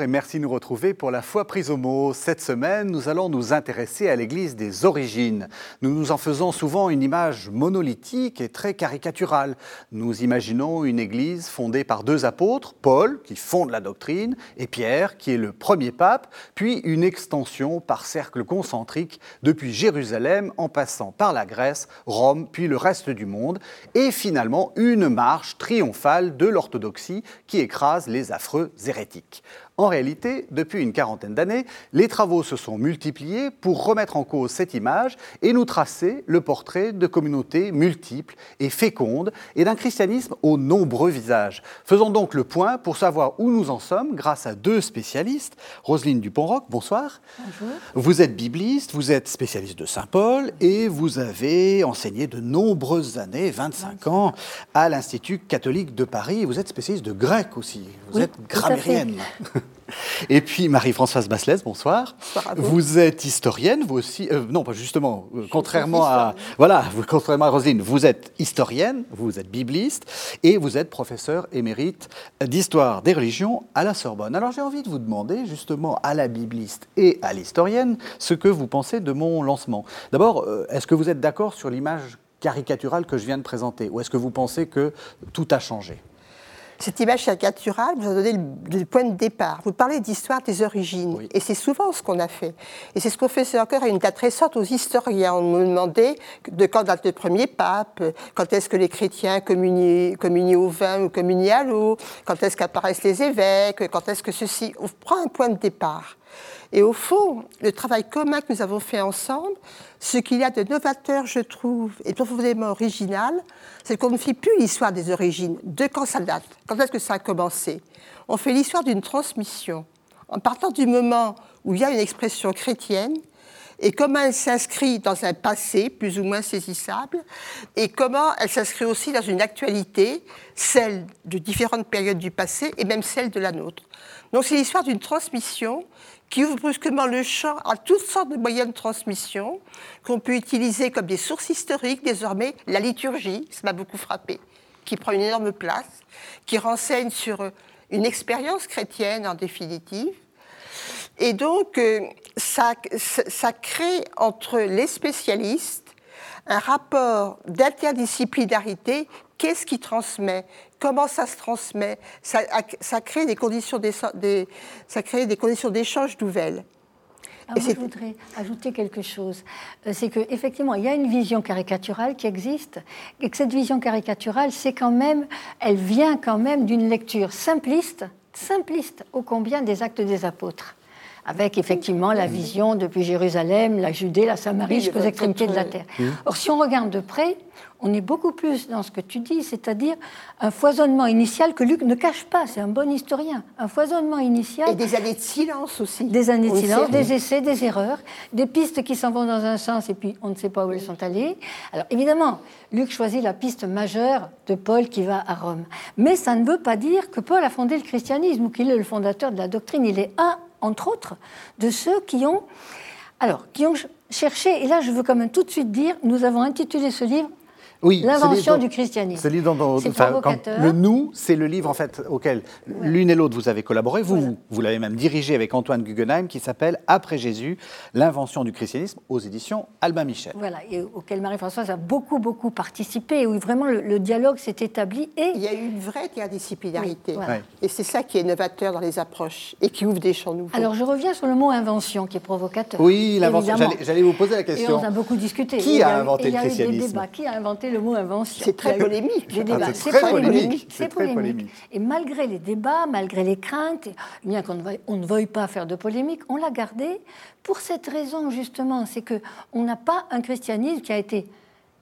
Et merci de nous retrouver pour la foi prise au mot. Cette semaine, nous allons nous intéresser à l'Église des origines. Nous nous en faisons souvent une image monolithique et très caricaturale. Nous imaginons une Église fondée par deux apôtres, Paul, qui fonde la doctrine, et Pierre, qui est le premier pape, puis une extension par cercle concentrique depuis Jérusalem en passant par la Grèce, Rome, puis le reste du monde, et finalement une marche triomphale de l'orthodoxie qui écrase les affreux hérétiques. En réalité, depuis une quarantaine d'années, les travaux se sont multipliés pour remettre en cause cette image et nous tracer le portrait de communautés multiples et fécondes et d'un christianisme aux nombreux visages. Faisons donc le point pour savoir où nous en sommes grâce à deux spécialistes. Roselyne Dupont-Roc, bonsoir. Bonjour. Vous êtes bibliste, vous êtes spécialiste de Saint Paul et vous avez enseigné de nombreuses années, 25 ans, à l'Institut catholique de Paris. Vous êtes spécialiste de grec aussi. Vous Oui, êtes grammairienne. Et puis Marie-Françoise Basselès, bonsoir. Vous. Vous êtes historienne, vous aussi. euh, non, pas justement. euh, contrairement à voilà, vous, contrairement à Roselyne, vous êtes historienne, vous êtes bibliste et vous êtes professeur émérite d'histoire des religions à la Sorbonne. Alors j'ai envie de vous demander justement à la bibliste et à l'historienne ce que vous pensez de mon lancement. D'abord, euh, est-ce que vous êtes d'accord sur l'image caricaturale que je viens de présenter ou est-ce que vous pensez que tout a changé? Cette image caricaturale vous a donné le, le point de départ. Vous parlez d'histoire des origines. Oui. Et c'est souvent ce qu'on a fait. Et c'est ce qu'on faisait encore à une date récente aux historiens. On nous demandait de quand date le premier pape, quand est-ce que les chrétiens communiaient, communiaient au vin ou communiaient à l'eau, quand est-ce qu'apparaissent les évêques, quand est-ce que ceci. On prend un point de départ. Et au fond, le travail commun que nous avons fait ensemble, ce qu'il y a de novateur, je trouve, et profondément original, c'est qu'on ne fait plus l'histoire des origines, de quand ça date, quand est-ce que ça a commencé. On fait l'histoire d'une transmission, en partant du moment où il y a une expression chrétienne, et comment elle s'inscrit dans un passé plus ou moins saisissable, et comment elle s'inscrit aussi dans une actualité, celle de différentes périodes du passé, et même celle de la nôtre. Donc c'est l'histoire d'une transmission qui ouvre brusquement le champ à toutes sortes de moyens de transmission qu'on peut utiliser comme des sources historiques désormais. La liturgie, ça m'a beaucoup frappé, qui prend une énorme place, qui renseigne sur une expérience chrétienne en définitive. Et donc, euh, ça crée entre les spécialistes un rapport d'interdisciplinarité. Qu'est-ce qui transmet Comment ça se transmet ça, ça crée des conditions des- ça crée des conditions d'échange nouvelles. Ah, moi, je voudrais ajouter quelque chose. Euh, C'est qu'effectivement, il y a une vision caricaturale qui existe, et que cette vision caricaturale, c'est quand même, elle vient quand même d'une lecture simpliste, simpliste ô combien des actes des apôtres. Avec effectivement la vision depuis Jérusalem, la Judée, la Samarie jusqu'aux extrémités de la terre. Or, si on regarde de près, on est beaucoup plus dans ce que tu dis, c'est-à-dire un foisonnement initial que Luc ne cache pas, c'est un bon historien, un foisonnement initial Et des années de silence aussi. des années de le silence, des essais, des erreurs, des pistes qui s'en vont dans un sens et puis on ne sait pas où elles sont allées. Alors évidemment, Luc choisit la piste majeure de Paul qui va à Rome. Mais ça ne veut pas dire que Paul a fondé le christianisme ou qu'il est le fondateur de la doctrine. Il est un, entre autres, de ceux qui ont, cherché, et là je veux quand même tout de suite dire, nous avons intitulé ce livre Oui, L'invention du christianisme. Ce livre dont, C'est enfin, le nous, c'est le livre en fait auquel l'une et l'autre vous avez collaboré. Vous, Voilà. vous l'avez même dirigé avec Antoine Guggenheim, qui s'appelle Après Jésus, l'invention du christianisme aux éditions Albin Michel. Voilà, et auquel Marie-Françoise a beaucoup, beaucoup participé, et où vraiment le, le dialogue s'est établi. Et Il y a eu une vraie interdisciplinarité. Oui, voilà. Ouais. Et c'est ça qui est novateur dans les approches et qui ouvre des champs nouveaux. Alors, je reviens sur le mot invention qui est provocateur. Oui, l'invention. J'allais vous poser la Et question. on a beaucoup discuté. Qui a inventé et le christianisme? Qui a inventé le mot invention C'est très polémique. Ah, débats. c'est très polémique. polémique. C'est polémique. polémique. Et malgré les débats, malgré les craintes, bien qu'on ne ne veuille pas faire de polémique, on l'a gardé pour cette raison justement, c'est que on n'a pas un christianisme qui a été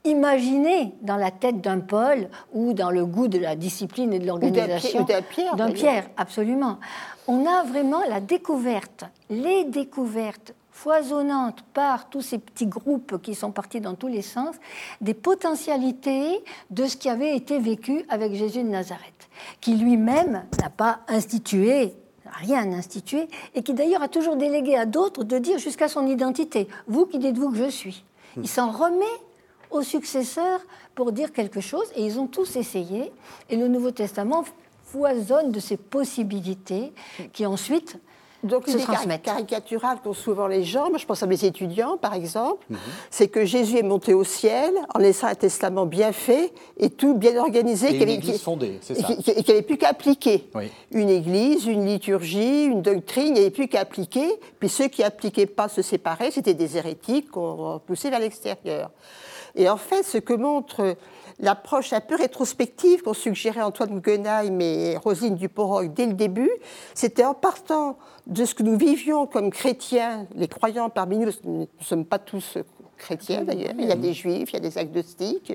imaginé dans la tête d'un Paul ou dans le goût de la discipline et de l'organisation d'un Pierre. Pierre, absolument. On a vraiment la découverte, les découvertes foisonnantes par tous ces petits groupes qui sont partis dans tous les sens, des potentialités de ce qui avait été vécu avec Jésus de Nazareth, qui lui-même n'a pas institué rien institué, et qui d'ailleurs a toujours délégué à d'autres de dire jusqu'à son identité, vous qui dites-vous que je suis. Il s'en remet aux successeurs pour dire quelque chose, et ils ont tous essayé, et le Nouveau Testament foisonne de ces possibilités qui ensuite donc, se l'idée caricaturale qu'ont souvent les gens, moi je pense à mes étudiants par exemple, mhm. c'est que Jésus est monté au ciel en laissant un testament bien fait et tout bien organisé. Et une église fondée, c'est ça. Et qu'il n'y avait plus qu'à appliquer. Une église, une liturgie, une doctrine, il n'y avait plus qu'à appliquer. Puis ceux qui n'appliquaient pas se séparaient, c'était des hérétiques qu'on poussait vers l'extérieur. Et en fait, ce que montre l'approche un peu rétrospective qu'ont suggéré Antoine Guggenheim et Rosine Dupont dès le début, c'était en partant de ce que nous vivions comme chrétiens, les croyants parmi nous, nous ne sommes pas tous chrétiens d'ailleurs, il y a des juifs, il y a des agnostiques.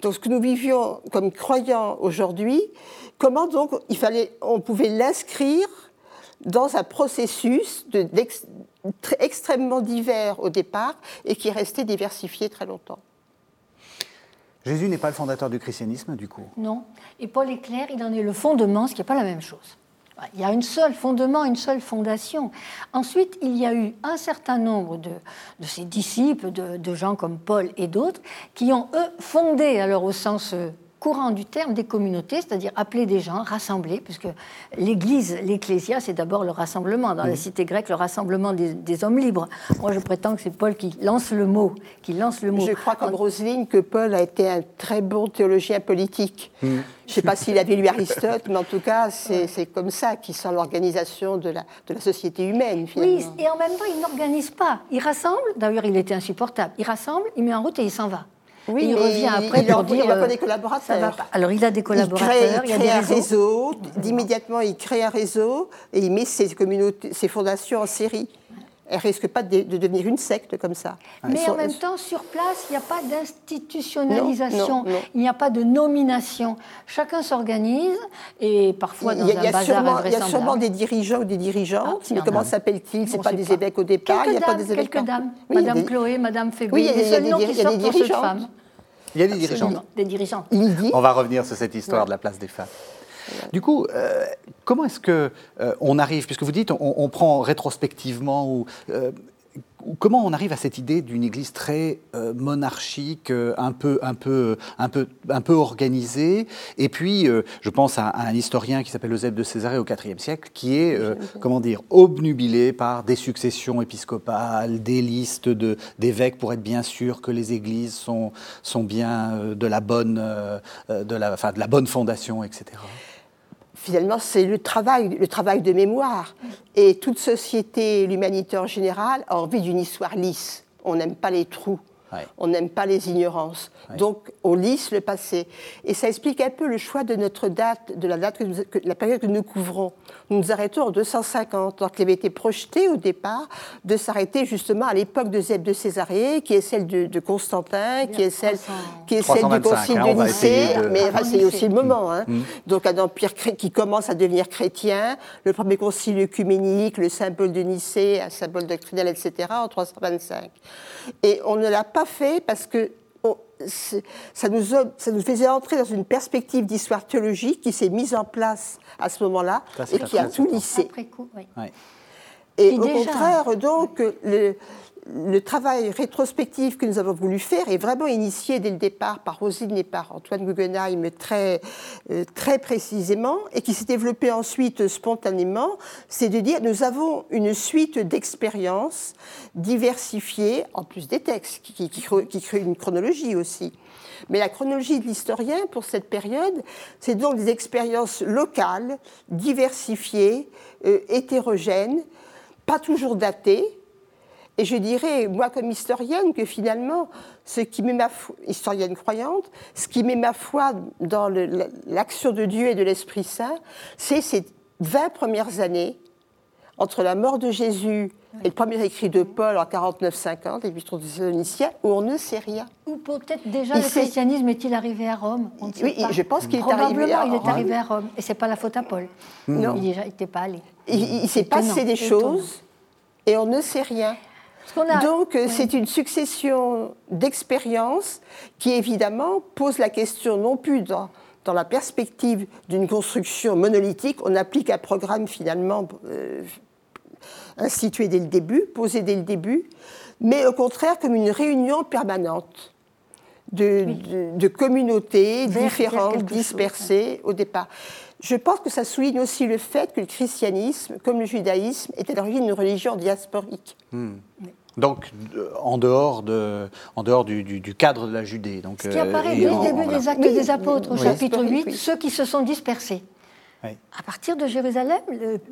Donc ce que nous vivions comme croyants aujourd'hui, comment donc il fallait, on pouvait l'inscrire dans un processus de, extrêmement divers au départ et qui restait diversifié très longtemps. Jésus n'est pas le fondateur du christianisme, du coup Non. Et Paul est clair, il en est le fondement, ce qui n'est pas la même chose. Il y a un seul fondement, une seule fondation. Ensuite, il y a eu un certain nombre de, de ses disciples, de, de, gens comme Paul et d'autres, qui ont, eux, fondé, alors au sens euh, courant du terme des communautés, c'est-à-dire appeler des gens, rassembler, puisque l'Église, l'Ecclésia, c'est d'abord le rassemblement. Dans la cité grecque, le rassemblement des, hommes libres. Moi, je prétends que c'est Paul qui lance le mot, qui lance le mot. Je crois comme Roselyne que Paul a été un très bon théologien politique. Mm. Je ne sais pas s'il avait lu Aristote, mais en tout cas, c'est comme ça qu'il sent l'organisation de la, de la société humaine, finalement. Oui, et en même temps, il n'organise pas. Il rassemble, d'ailleurs, il était insupportable. Il rassemble, il met en route et il s'en va. Oui, il revient après pour dire. Il pas euh, des collaborateurs. Alors il a des collaborateurs. Il crée, un réseau. D'immédiatement, il crée un réseau et il met ses communautés, ses fondations en série elle risque pas de, devenir une secte comme ça. Mais en même temps, sur place, il n'y a pas d'institutionnalisation, il n'y a pas de nomination. Chacun s'organise et parfois dans il y a, un bazar sûrement, Il y a sûrement des dirigeants ou des dirigeantes. Ah, mais comment s'appellent-ils? Ce pas des évêques au départ. Quelques il y a dames, pas des évêques. Quelques dames. Madame Chloé, Madame Phébé. Oui, il y a des, seuls noms qui sortent pour cette femme. Il y a des dirigeants. Des dirigeants. On va revenir sur cette histoire de la place des femmes. Du coup, euh, comment est-ce que euh, on arrive, puisque vous dites, on, prend rétrospectivement ou euh, comment on arrive à cette idée d'une Église très euh, monarchique, euh, un peu, un peu, un peu, un peu organisée? Et puis, euh, je pense à, un historien qui s'appelle Eusèbe de Césarée au IVe siècle, qui est, comment dire, obnubilé par des successions épiscopales, des listes de, d'évêques pour être bien sûr que les églises sont, sont bien de la bonne, de la, enfin, de la bonne fondation, etc finalement, c'est le travail, le travail de mémoire. Et toute société, l'humanité en général, a envie d'une histoire lisse. On n'aime pas les trous. On n'aime pas les ignorances. Donc, on lisse le passé. Et ça explique un peu le choix de notre date, de la date que, la période que nous couvrons. Nous nous arrêtons en 250, alors qu'il avait été projeté au départ de s'arrêter justement à l'époque de Zeb de Césarée, qui est celle de, Constantin, qui est celle, qui est celle du concile hein, de Nicée, mais c'est aussi le moment. Hein. Mm. Donc, un empire qui commence à devenir chrétien, le premier concile œcuménique, le symbole de Nicée, un symbole doctrinal, etc., en 325. Et on ne l'a pas fait parce que ça, nous, ça nous faisait entrer dans une perspective d'histoire théologique qui s'est mise en place à ce moment-là et qui a tout lissé. Et, au contraire, donc, le, le travail rétrospectif que nous avons voulu faire est vraiment initié dès le départ par Rosine et par Antoine Guggenheim très, euh, très précisément et qui s'est développé ensuite spontanément, c'est de dire nous avons une suite d'expériences diversifiées, en plus des textes, qui, créent une chronologie aussi. Mais la chronologie de l'historien pour cette période, c'est donc des expériences locales, diversifiées, euh, hétérogènes, pas toujours datées, et je dirais, moi comme historienne, que finalement, ce qui met ma foi, historienne croyante, ce qui met ma foi dans l'action de Dieu et de l'Esprit Saint, c'est ces 20 premières années entre la mort de Jésus et le premier écrit de Paul en 49-50, et puis des Thessaloniciens, où on ne sait rien. Ou peut-être déjà le christianisme est-il arrivé à Rome? On ne sait Oui, je pense qu'il est arrivé à Rome. il est arrivé à Rome. Et ce n'est pas la faute à Paul. Non. Il n'était pas allé. Il, s'est passé des choses et on ne sait rien. Donc, euh, c'est une succession d'expériences qui, évidemment, pose la question non plus dans, la perspective d'une construction monolithique, on applique un programme finalement euh, institué dès le début, posé dès le début, mais au contraire comme une réunion permanente de, communautés différentes, dispersées au départ. Je pense que ça souligne aussi le fait que le christianisme, comme le judaïsme, était à l'origine d'une religion diasporique. Hmm. Donc, euh, en dehors, de, en dehors du, cadre de la Judée. Donc, Ce qui apparaît dès le début des Actes des Apôtres, au chapitre 8, ceux qui se sont dispersés. À partir de Jérusalem,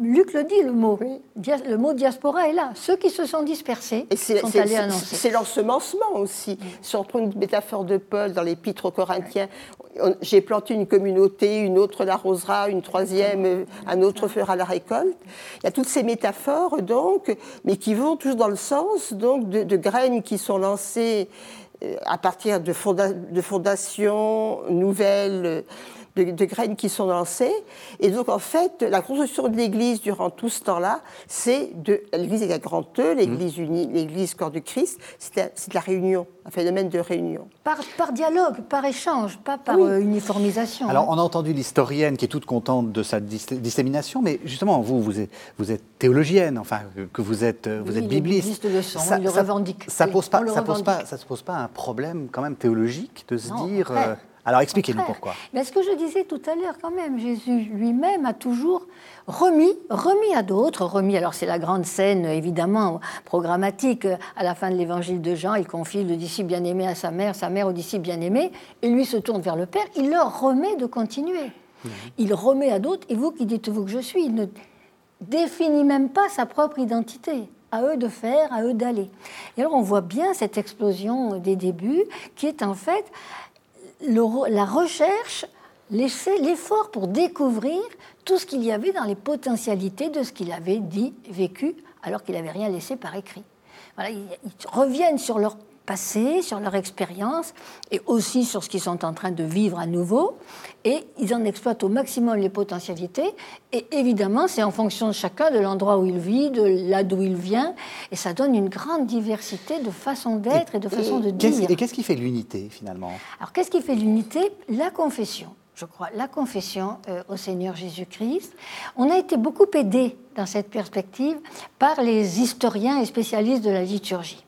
Luc le dit, le mot. Le mot diaspora est là. Ceux qui se sont dispersés sont allés annoncer. C'est l'ensemencement aussi. Si on prend une métaphore de Paul dans l'Épître aux Corinthiens, j'ai planté une communauté, une autre l'arrosera, une troisième, un autre fera la récolte. Il y a toutes ces métaphores, donc, mais qui vont toujours dans le sens donc, de, graines qui sont lancées euh, à partir de, de fondations nouvelles de, graines qui sont lancées. Et donc, en fait, la construction de l'Église durant tout ce temps-là, c'est de l'Église avec un grand E, l'Église unie, l'Église corps du Christ, c'est de la réunion, un phénomène de réunion. Par, par dialogue, par échange, pas par euh, uniformisation. Alors, hein. on a entendu l'historienne qui est toute contente de sa dissémination, mais justement, vous, vous êtes, vous êtes théologienne, enfin, que vous êtes, vous êtes bibliste. Le son, ça, le revendique. Ça ne pose, pas, ça pose, pas, ça pose pas un problème quand même théologique de se dire... Alors expliquez-nous pourquoi. Mais ce que je disais tout à l'heure, quand même, Jésus lui-même a toujours remis, remis à d'autres, remis. Alors c'est la grande scène, évidemment, programmatique. À la fin de l'évangile de Jean, il confie le disciple bien-aimé à sa mère, sa mère au disciple bien-aimé, et lui se tourne vers le Père. Il leur remet de continuer. Mhm. Il remet à d'autres, et vous qui dites-vous que je suis, il ne définit même pas sa propre identité à eux de faire, à eux d'aller. Et alors on voit bien cette explosion des débuts qui est en fait la recherche, l'effort pour découvrir tout ce qu'il y avait dans les potentialités de ce qu'il avait dit, vécu, alors qu'il n'avait rien laissé par écrit. Voilà, ils, reviennent sur leur passé, sur leur expérience et aussi sur ce qu'ils sont en train de vivre à nouveau. Et ils en exploitent au maximum les potentialités. Et évidemment, c'est en fonction de chacun, de l'endroit où il vit, de là d'où il vient. Et ça donne une grande diversité de façons d'être et, de façons de dire. Et qu'est-ce qui fait l'unité finalement? Alors qu'est-ce qui fait l'unité? La confession je crois, la confession euh, au Seigneur Jésus-Christ. On a été beaucoup aidé dans cette perspective par les historiens et spécialistes de la liturgie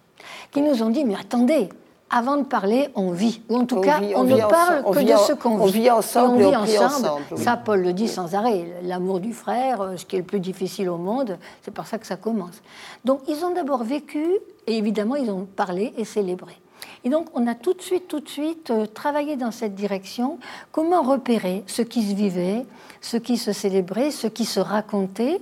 qui nous ont dit, mais attendez, avant de parler, on vit. Ou en tout cas, on, ne parle que de ce qu'on vit. On vit ensemble. on vit ensemble. Ça, Paul le dit sans arrêt. L'amour du frère, euh, ce qui est le plus difficile au monde, c'est par ça que ça commence. Donc, ils ont d'abord vécu, et évidemment, ils ont parlé et célébré. Et donc, on a tout de suite, tout de suite euh, travaillé dans cette direction. Comment repérer ce qui se vivait, ce qui se célébrait, ce qui se racontait,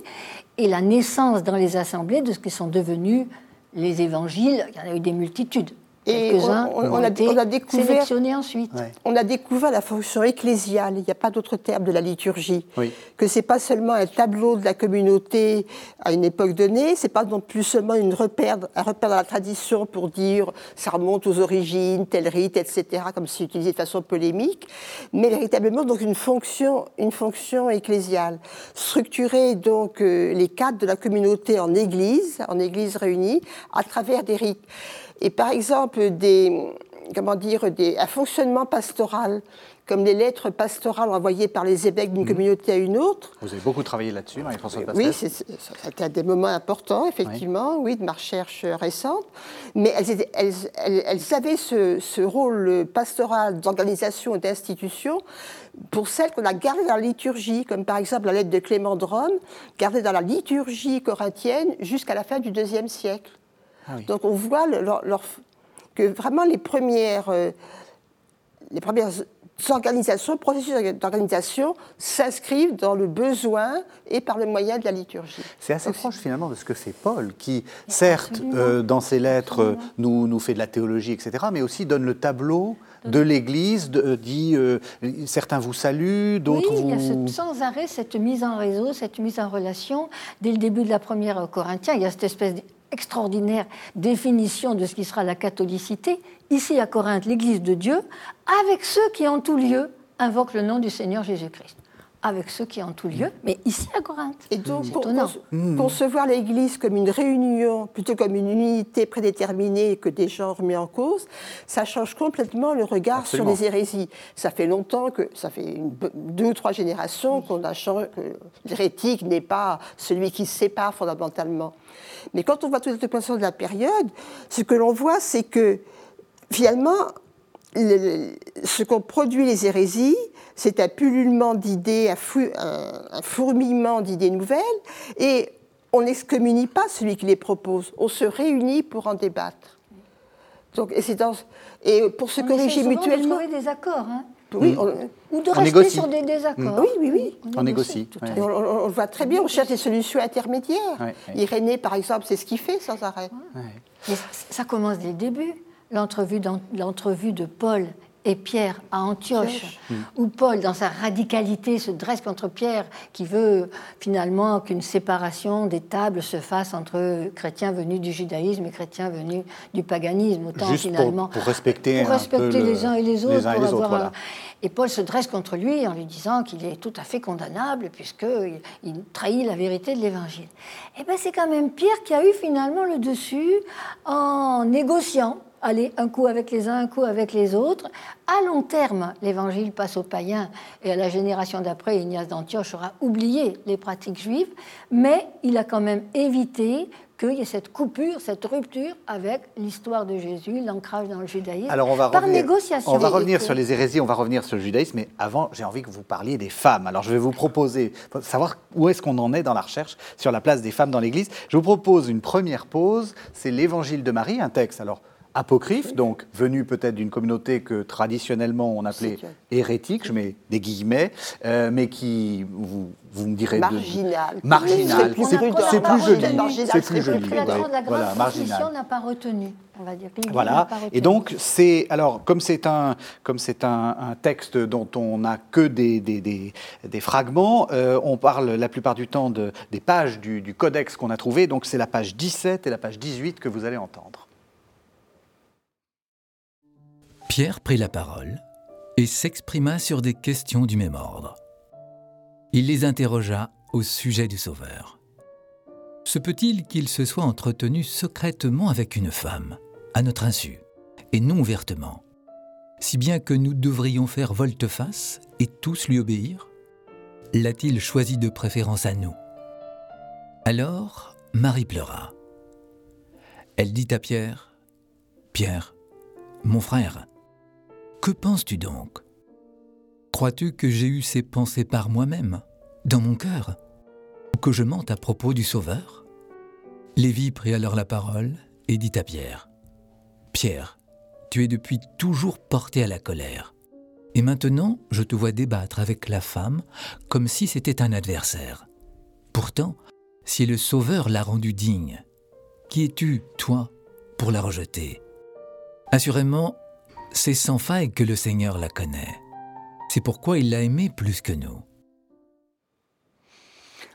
et la naissance dans les assemblées de ce qui sont devenus les évangiles, il y en a eu des multitudes. Et on, on, a, on, a, découvert, ensuite. On a découvert la fonction ecclésiale, il n'y a pas d'autre terme de la liturgie, que c'est pas seulement un tableau de la communauté à une époque donnée, c'est pas non plus seulement une repère, un repère dans la tradition pour dire ça remonte aux origines, tel rite, etc., comme c'est utilisé de façon polémique, mais véritablement donc une fonction, une fonction ecclésiale, structurer donc euh, les cadres de la communauté en église, en église réunie, à travers des rites et par exemple des, comment dire, des, un fonctionnement pastoral, comme les lettres pastorales envoyées par les évêques d'une mhm. communauté à une autre. Vous avez beaucoup travaillé là-dessus, Marie-Françoise Oui, c'était un des moments importants, effectivement, oui. de ma recherche récente. Mais elles, elles, elles, avaient ce, ce, rôle pastoral d'organisation et d'institution pour celles qu'on a gardées dans la liturgie, comme par exemple la lettre de Clément de Rome, gardée dans la liturgie corinthienne jusqu'à la fin du IIe siècle. Ah Donc on voit que vraiment les premières, euh, les premières organisations, processus d'organisation s'inscrivent dans le besoin et par le moyen de la liturgie. C'est assez proche finalement de ce que fait Paul, qui certes euh, dans ses lettres nous, nous fait de la théologie, etc., mais aussi donne le tableau de l'Église, dit euh, certains vous saluent, d'autres oui, vous... il y a sans arrêt cette mise en réseau, cette mise en relation. Dès le début de la première Corinthiens, il y a cette espèce extraordinaire définition de ce qui sera la catholicité, ici à Corinthe, l'Église de Dieu, avec ceux qui en tout lieu invoquent le nom du Seigneur Jésus-Christ. Avec ceux qui en tout lieu, mais ici à Corinthe. Et donc, pour, concevoir l'Église comme une réunion, plutôt comme une unité prédéterminée que des gens remis en cause, ça change complètement le regard sur les hérésies. Ça fait longtemps que, ça fait deux ou trois générations qu'on a changé, que l'hérétique n'est pas celui qui se sépare fondamentalement. Mais quand on voit toutes les opérations de la période, ce que l'on voit, c'est que finalement, ce qu'ont produit les hérésies, c'est un pullulement d'idées, un, fourmillement d'idées nouvelles, et on n'excommunie pas celui qui les propose, on se réunit pour en débattre. Donc, et, dans, et pour se corriger mutuellement. On trouver des accords. Hein. Oui, Ou de rester sur des désaccords. Oui, oui, oui. On, négocie. On, le voit très bien, on cherche des solutions intermédiaires. Irénée, par exemple, c'est ce qu'il fait sans arrêt. ça commence dès le début. L'entrevue de Paul et Pierre à Antioche, où Paul, dans sa radicalité, se dresse contre Pierre, qui veut finalement qu'une séparation des tables se fasse entre chrétiens venus du judaïsme et chrétiens venus du paganisme. Autant finalement pour, respecter, pour respecter les uns et les autres. et, Paul se dresse contre lui en lui disant qu'il est tout à fait condamnable puisqu'il il trahit la vérité de l'Évangile. Et eh bien c'est quand même Pierre qui a eu finalement le dessus en négociant aller un coup avec les uns, un coup avec les autres. À long terme, l'évangile passe aux païens et à la génération d'après, Ignace d'Antioche aura oublié les pratiques juives, mais il a quand même évité qu'il y ait cette coupure, cette rupture avec l'histoire de Jésus, l'ancrage dans le judaïsme, Alors on va par revenir, négociation. On va revenir sur les hérésies, on va revenir sur le judaïsme, mais avant, j'ai envie que vous parliez des femmes. Alors je vais vous proposer, savoir où est-ce qu'on en est dans la recherche sur la place des femmes dans l'Église. Je vous propose une première pause, c'est l'Évangile de Marie, un texte. Alors apocryphe, donc venu peut-être d'une communauté que traditionnellement on appelait hérétique, je mets des guillemets, euh, mais qui, vous, vous me direz... Marginal. Marginal. C'est plus, joli. C'est plus joli. La voilà, marginal. n'a pas retenu. On va dire voilà. Et donc, c'est alors comme c'est un comme c'est un, un, texte dont on n'a que des, des, des, des fragments, euh, on parle la plupart du temps de, des pages du, du codex qu'on a trouvé. Donc, c'est la page 17 et la page 18 que vous allez entendre. Pierre prit la parole et s'exprima sur des questions du même ordre. Il les interrogea au sujet du Sauveur. Se peut-il qu'il se soit entretenu secrètement avec une femme, à notre insu, et non ouvertement, si bien que nous devrions faire volte-face et tous lui obéir? L'a-t-il choisi de préférence à nous? Alors, Marie pleura. Elle dit à Pierre, Pierre, mon frère, que penses-tu donc? Crois-tu que j'ai eu ces pensées par moi-même, dans mon cœur? Ou que je mente à propos du Sauveur? Lévi prit alors la parole et dit à Pierre Pierre, tu es depuis toujours porté à la colère. Et maintenant, je te vois débattre avec la femme comme si c'était un adversaire. Pourtant, si le Sauveur l'a rendue digne, qui es-tu, toi, pour la rejeter? Assurément, c'est sans faille que le Seigneur la connaît. C'est pourquoi il l'a aimée plus que nous.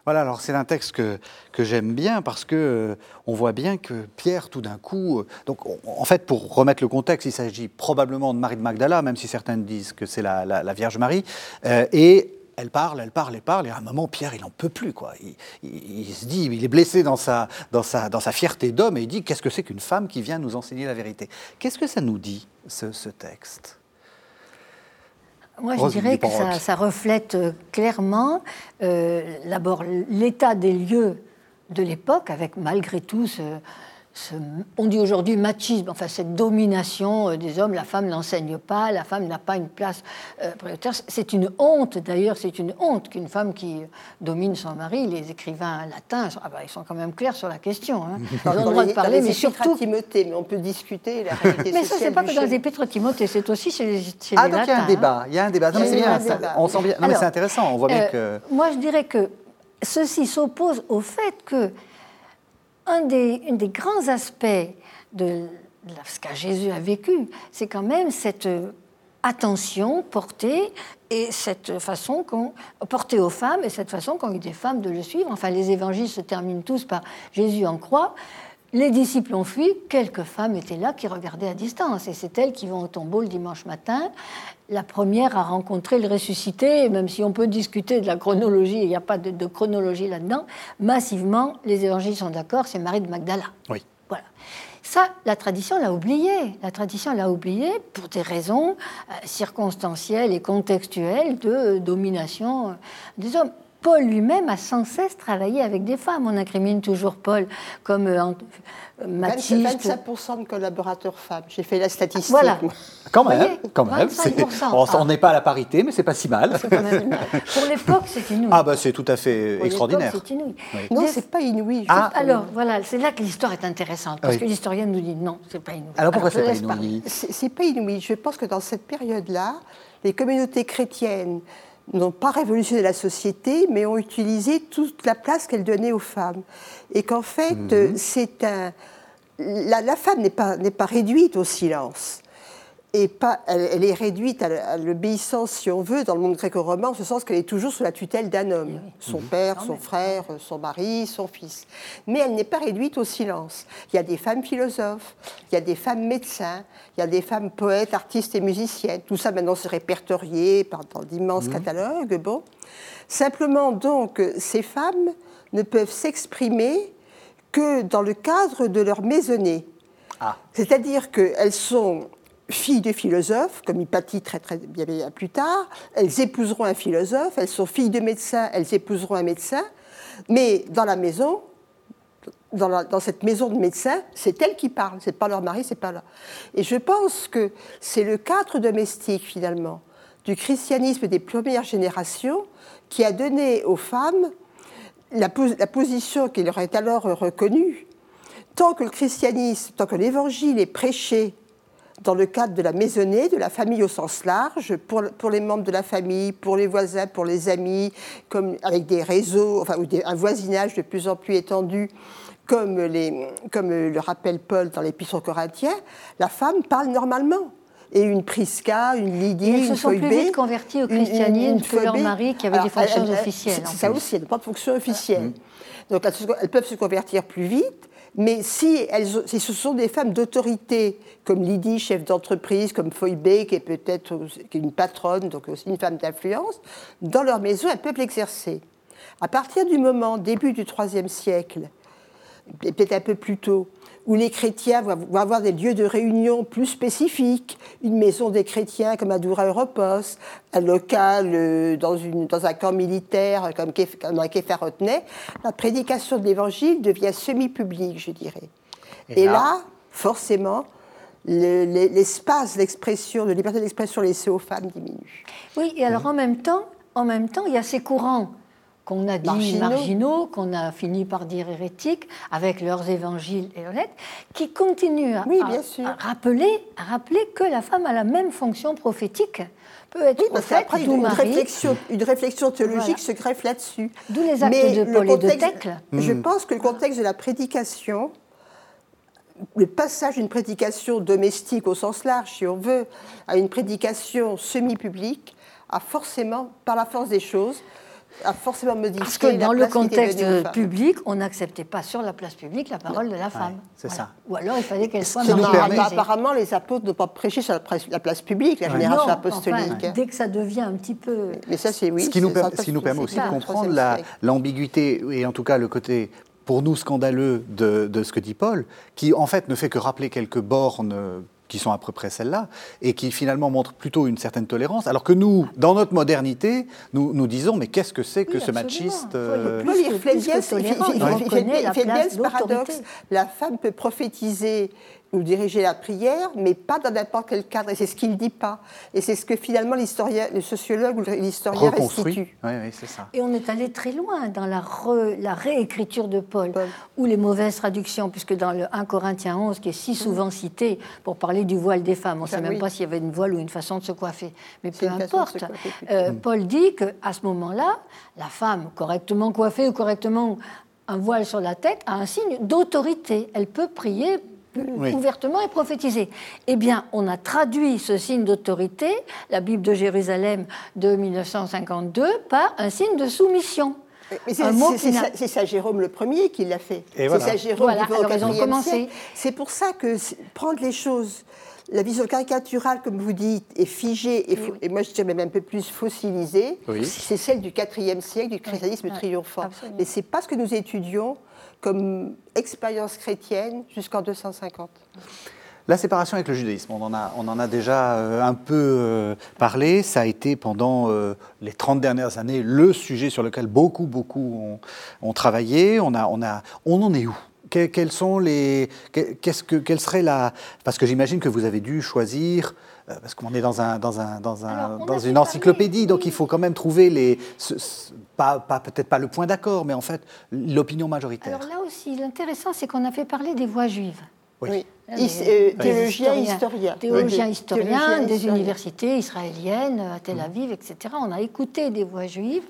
Voilà, alors c'est un texte que, que j'aime bien parce que euh, on voit bien que Pierre, tout d'un coup, euh, donc en fait, pour remettre le contexte, il s'agit probablement de Marie de Magdala, même si certains disent que c'est la, Vierge Marie, euh, et elle parle, elle parle, elle parle, et à un moment, Pierre, il n'en peut plus. Quoi. Il, se dit, il est blessé dans sa, dans sa, dans sa fierté d'homme, et il dit, qu'est-ce que c'est qu'une femme qui vient nous enseigner la vérité? Qu'est-ce que ça nous dit, ce, texte? Moi, je dirais que ça, reflète euh, clairement, euh, d'abord, l'état des lieux de l'époque, avec malgré tout ce, on dit aujourd'hui machisme, enfin cette domination euh, des hommes, la femme n'enseigne pas, la femme n'a pas une place euh, prioritaire. C'est une honte d'ailleurs, c'est une honte qu'une femme qui domine son mari, les écrivains latins, ah bah, ils sont quand même clairs sur la question. Hein. Ils ont le droit de parler, mais surtout. Timothée, mais on peut discuter la réalité Mais ça, c'est pas que dans les Épîtres Timothée, c'est aussi chez les, chez ah, donc il y a un débat, hein. il y a un débat. c'est bien, on sent bien. Non, mais c'est intéressant, on voit bien euh, que. Moi, je dirais que ceci s'oppose au fait que un des, grands aspects de ce qu'a Jésus a vécu, c'est quand même cette attention portée et cette façon qu'on portée aux femmes et cette façon qu'ont eu des femmes de le suivre. Enfin, les évangiles se terminent tous par Jésus en croix. Les disciples ont fui, quelques femmes étaient là qui regardaient à distance, et c'est elles qui vont au tombeau le dimanche matin. La première a rencontré le ressuscité, même si on peut discuter de la chronologie, il n'y a pas de, chronologie là-dedans, massivement, les évangiles sont d'accord, c'est Marie de Magdala. Oui. Voilà. Ça, la tradition l'a oublié. La tradition l'a oublié pour des raisons euh, circonstancielles et contextuelles de domination euh, des hommes Paul lui-même a sans cesse travaillé avec des femmes. On incrimine toujours Paul comme euh, euh, Mathilde. 25% de collaborateurs femmes. J'ai fait la statistique. Voilà. Quand même, quand même. On n'est pas à la parité, mais c'est pas si mal. Pour l'époque, c'est inouï. Ah bah c'est tout à fait extraordinaire. C'est inouï. Non, c'est pas inouï. Ah. Alors voilà, c'est là que l'histoire est intéressante parce que l'historienne nous dit non, c'est pas inouï. Alors pourquoi c'est pas inouï C'est pas inouï. Je pense que dans cette période-là, les communautés chrétiennes n'ont pas révolutionné la société, mais ont utilisé toute la place qu'elles donnaient aux femmes. Et qu'en fait, mhm. c'est un... La, la femme n'est pas, pas réduite au silence et pas, elle, est réduite à l'obéissance, si on veut, dans le monde gréco-romain, en ce sens qu'elle est toujours sous la tutelle d'un homme, eh son mhm. père, son frère, son mari, son fils. Mais elle n'est pas réduite au silence. Il y a des femmes philosophes, il y a des femmes médecins, il y a des femmes poètes, artistes et musiciennes. Tout ça maintenant c'est répertorié par, dans d'immenses mhm. catalogues. Bon. Simplement, donc, ces femmes ne peuvent s'exprimer que dans le cadre de leur maisonnée. Ah. C'est-à-dire qu'elles sont filles de philosophes, comme Hypatie très très bien plus tard, elles épouseront un philosophe, elles sont filles de médecins, elles épouseront un médecin, mais dans la maison, dans, cette maison de médecins, c'est elles qui parlent, c'est pas leur mari, c'est pas là. Et je pense que c'est le cadre domestique finalement du christianisme des premières générations qui a donné aux femmes la, la position qui leur est alors reconnue. Tant que le christianisme, tant que l'évangile est prêché dans le cadre de la maisonnée, de la famille au sens large, pour, pour les membres de la famille, pour les voisins, pour les amis, comme, avec des réseaux, enfin, ou un voisinage de plus en plus étendu, comme, les, comme le rappelle Paul dans l'Épître aux Corinthiens, la femme parle normalement et une Prisca, une Lydie, une se sont plus vite converties au christianisme que leur mari qui avait des fonctions officielles. C'est ça aussi, elles n'ont pas de fonction officielle. Mm. Donc elles, peuvent se convertir plus vite, mais si, elles, si ce sont des femmes d'autorité, comme Lydie, chef d'entreprise, comme Foybe, qui est peut-être une patronne, donc aussi une femme d'influence, dans leur maison, elles peuvent l'exercer. À partir du moment, début du IIIe siècle, peut-être un peu plus tôt, où les chrétiens vont avoir des lieux de réunion plus spécifiques, une maison des chrétiens comme à Doura Europos, un local euh, dans, une, dans un camp militaire comme, comme un Kéfarotenay, la prédication de l'évangile devient semi-publique, je dirais. Et, là, forcément, l'espace d'expression, de liberté d'expression laissé aux femmes diminue. Oui, et alors en même temps, en même temps, il y a ces courants qu'on a dit marginaux, qu'on a fini par dire hérétiques, avec leurs évangiles et honnêtes, qui continuent à, rappeler, à rappeler que la femme a la même fonction prophétique peut être prophète, une, réflexion, une réflexion théologique se greffe là-dessus. D'où les actes de Paul et de Thècle. Je mm. pense que le contexte de la prédication, le passage d'une prédication domestique au sens large, si on veut, à une prédication semi-publique, a forcément, par la force des choses, a forcément modifié Parce que dans le contexte public, on n'acceptait pas sur la place publique la parole de la femme. c'est ça. Ou alors il fallait qu'elle soit marginalisée. Apparemment, les apôtres n'ont pas prêché sur la, place publique, la génération apostolique. dès que ça devient un petit peu... Mais ça, c'est oui. Ce qui nous, ce qui nous permet aussi de comprendre l'ambiguïté, et en tout cas le côté pour nous scandaleux de, de, ce que dit Paul, qui en fait ne fait que rappeler quelques bornes qui sont à peu près celles-là, et qui finalement montrent plutôt une certaine tolérance, alors que nous, dans notre modernité, nous, nous disons, mais qu'est-ce que c'est que ce machiste Il fait bien ce paradoxe. La femme peut prophétiser ou diriger la prière, mais pas dans n'importe quel cadre. Et c'est ce qu'il ne dit pas. Et c'est ce que finalement l'historien, le sociologue ou l'historien restitue. Oui, oui, c'est ça. Et on est allé très loin dans la, la réécriture de Paul, ou les mauvaises traductions, puisque dans le 1 Corinthiens 11, qui est si souvent cité pour parler du voile des femmes, on ne sait même pas s'il y avait une voile ou une façon de se coiffer. Mais peu importe. Euh, Paul dit qu'à ce moment-là, la femme, correctement coiffée ou correctement un voile sur la tête, a un signe d'autorité. Elle peut prier ouvertement et prophétisé. Eh bien, on a traduit ce signe d'autorité, la Bible de Jérusalem de 1952, par un signe de soumission. C'est ça Jérôme le premier qui l'a fait. C'est ça Jérôme commencé. C'est pour ça que prendre les choses, la vision caricaturale, comme vous dites, est figée, et, moi je dirais même un peu plus fossilisée, c'est celle du IVe siècle, du christianisme triomphant. Mais ce n'est pas ce que nous étudions comme expérience chrétienne jusqu'en 250 La séparation avec le judaïsme, on en a, on en a déjà euh, un peu euh, parlé. Ça a été pendant euh, les 30 dernières années le sujet sur lequel beaucoup, beaucoup ont, travaillé. On, a, on, a, on en est où? Quels sont les, qu'est-ce que, quelle serait la, parce que j'imagine que vous avez dû choisir, parce qu'on est dans un, dans un, dans un, dans une encyclopédie, donc il faut quand même trouver les, pas, pas peut-être pas le point d'accord, mais en fait l'opinion majoritaire. Alors là aussi, l'intéressant, c'est qu'on a fait parler des voix juives. Oui. Euh, théologien, historien. Théologien, historien des universités israéliennes à Tel Aviv, etc. On a écouté des voix juives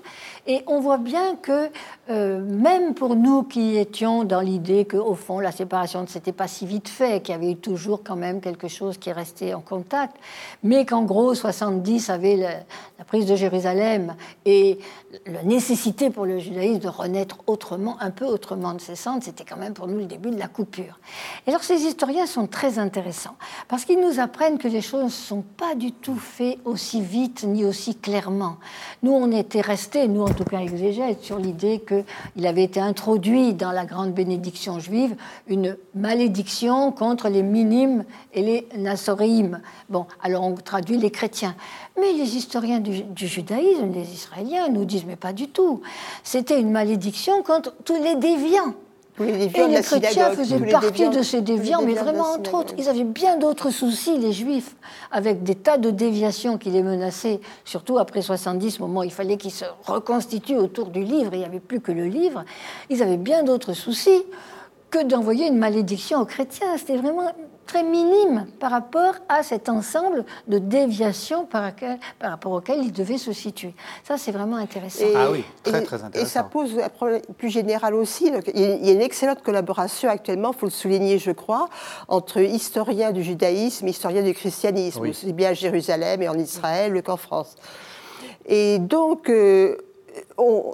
et on voit bien que euh, même pour nous qui étions dans l'idée qu'au fond la séparation ne s'était pas si vite fait, qu'il y avait eu toujours quand même quelque chose qui restait en contact, mais qu'en gros 70 avait la, prise de Jérusalem et la nécessité pour le judaïsme de renaître autrement, un peu autrement de ses centres, c'était quand même pour nous le début de la coupure. Et alors ces historiens sont très intéressants parce qu'ils nous apprennent que les choses ne sont pas du tout faites aussi vite ni aussi clairement. Nous, on était restés, nous en tout cas exégètes, sur l'idée qu'il avait été introduit dans la grande bénédiction juive une malédiction contre les minimes et les nassorim. Bon, alors on traduit les chrétiens. Mais les historiens du, du judaïsme, les Israéliens, nous disent mais pas du tout. C'était une malédiction contre tous les déviants et les chrétiens faisaient partie de ces déviants, mais vraiment, entre autres, ils avaient bien d'autres soucis, les juifs, avec des tas de déviations qui les menaçaient, surtout après 70, au moment où il fallait qu'ils se reconstituent autour du livre, il n'y avait plus que le livre. Ils avaient bien d'autres soucis que d'envoyer une malédiction aux chrétiens. C'était vraiment très minime par rapport à cet ensemble de déviations par, rapport auxquelles il devait se situer. Ça, c'est vraiment intéressant. ah oui, très, très intéressant. Et ça pose un problème plus général aussi. il y a une excellente collaboration actuellement, il faut le souligner, je crois, entre historiens du judaïsme et historiens du christianisme, aussi bien à Jérusalem et en Israël qu'en France. Et donc, euh, on,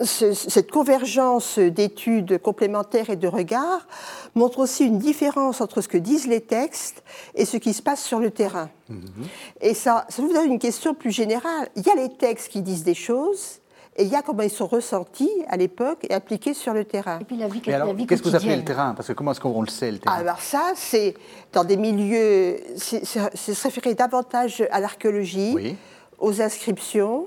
cette convergence d'études complémentaires et de regards montre aussi une différence entre ce que disent les textes et ce qui se passe sur le terrain. Mhm. Et ça, ça vous donne une question plus générale. Il y a les textes qui disent des choses, et il y a comment ils sont ressentis à l'époque et appliqués sur le terrain. Et puis la vie, qu'est-ce que vous appelez le terrain? Parce que comment est-ce qu'on le sait, le terrain? Alors ça, c'est dans des milieux... C'est se référer davantage à l'archéologie, aux inscriptions,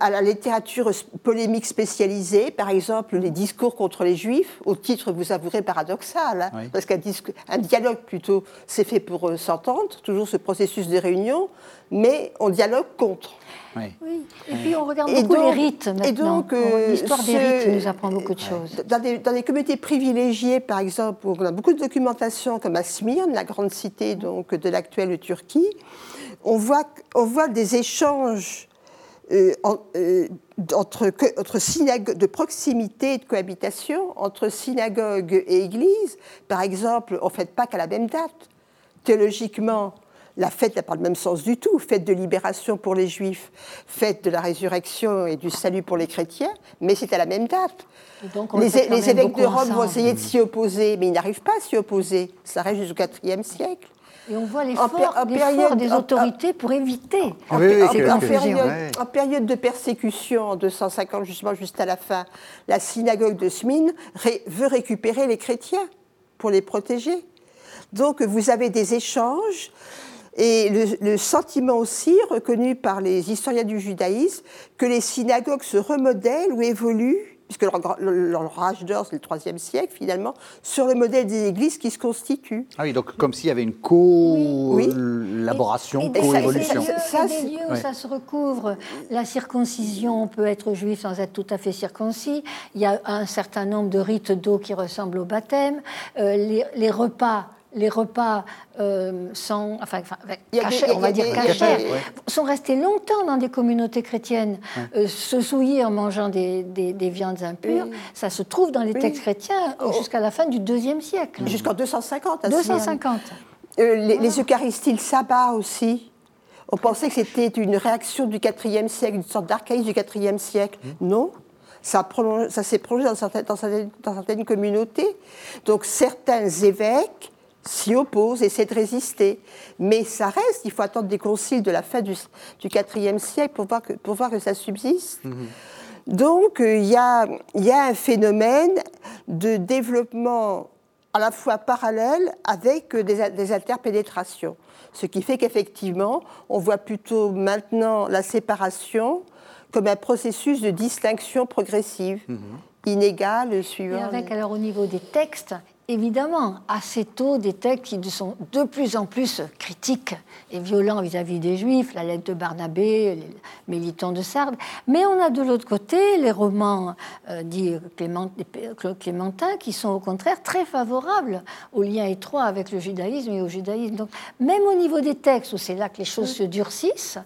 à la littérature polémique spécialisée, par exemple les discours contre les juifs, au titre, vous avouerez, paradoxal, hein, parce qu'un dialogue plutôt s'est fait pour euh, s'entendre, toujours ce processus de réunion, mais on dialogue contre. Oui. Et puis on regarde beaucoup les rites maintenant. Et donc, euh, l'histoire des rites nous apprend beaucoup de choses. Dans des, dans des, communautés privilégiées, par exemple, où on a beaucoup de documentation, comme à Smyrne, la grande cité donc, de l'actuelle Turquie, on voit, on voit des échanges euh, euh, entre, entre synagogue, de proximité et de cohabitation entre synagogue et église. Par exemple, on ne fête pas qu'à la même date. Théologiquement, la fête n'a pas le même sens du tout. Fête de libération pour les juifs, fête de la résurrection et du salut pour les chrétiens, mais c'est à la même date. les, les évêques de Rome vont essayer de s'y opposer, mais ils n'arrivent pas à s'y opposer. Ça reste jusqu'au IVe siècle. Et on voit l'effort des autorités pour éviter. En, période, de persécution en 250, justement juste à la fin, la synagogue de Smine veut récupérer les chrétiens pour les protéger. Donc vous avez des échanges et le, sentiment aussi reconnu par les historiens du judaïsme que les synagogues se remodèlent ou évoluent puisque leur, rage d'or, c'est le IIIe siècle finalement, sur le modèle des églises qui se constituent. Ah oui, donc comme s'il y avait une collaboration, co-évolution. Ça, des lieux où ça se recouvre. La circoncision, peut être juif sans être tout à fait circoncis. Il y a un certain nombre de rites d'eau qui ressemblent au baptême. Euh, les, les repas les repas euh, sans, enfin, on va dire cachés, sont restés longtemps dans des communautés chrétiennes. Euh, se souiller en mangeant des, viandes impures, ça se trouve dans les textes chrétiens oh. jusqu'à la fin du deuxième siècle. Jusqu'en 250. À 250. Euh, les, Eucharisties, le sabbat aussi. On pensait que c'était une réaction du IVe siècle, une sorte d'archaïsme du IVe siècle. Mmh. Non, ça, ça s'est prolongé dans certaines, dans certaines, communautés. Donc certains évêques s'y oppose, essaie de résister. Mais ça reste, il faut attendre des conciles de la fin du, IVe siècle pour voir que, pour voir que ça subsiste. Mhm. Donc euh, il y, a, y, a, un phénomène de développement à la fois parallèles avec des, des interpénétrations. Ce qui fait qu'effectivement, on voit plutôt maintenant la séparation comme un processus de distinction progressive, mhm. inégale, suivant. Et avec, alors, au niveau des textes, évidemment, assez tôt, des textes qui sont de plus en plus critiques et violents vis-à-vis des Juifs, la lettre de Barnabé, les militants de Sardes. Mais on a de l'autre côté les romans euh, dits Clément, clémentins qui sont au contraire très favorables au lien étroit avec le judaïsme et au judaïsme. Donc, même au niveau des textes, où c'est là que les choses se durcissent,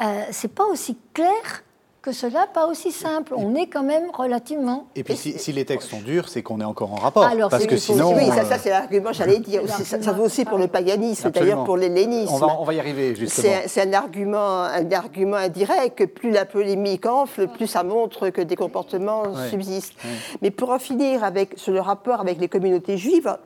euh, c'est pas aussi clair que cela pas aussi simple. On est quand même relativement. Et puis si, les textes sont durs, c'est qu'on est encore en rapport. Alors, parce que sinon. Oui, ça, ça c'est l'argument, j'allais dire. ça, vaut aussi pour le paganisme, d'ailleurs pour l'hellénisme. On va, on va y arriver, justement. C'est un argument, un argument indirect que plus la polémique enfle, plus ça montre que des comportements subsistent. Mais pour en finir avec, sur le rapport avec les communautés juives,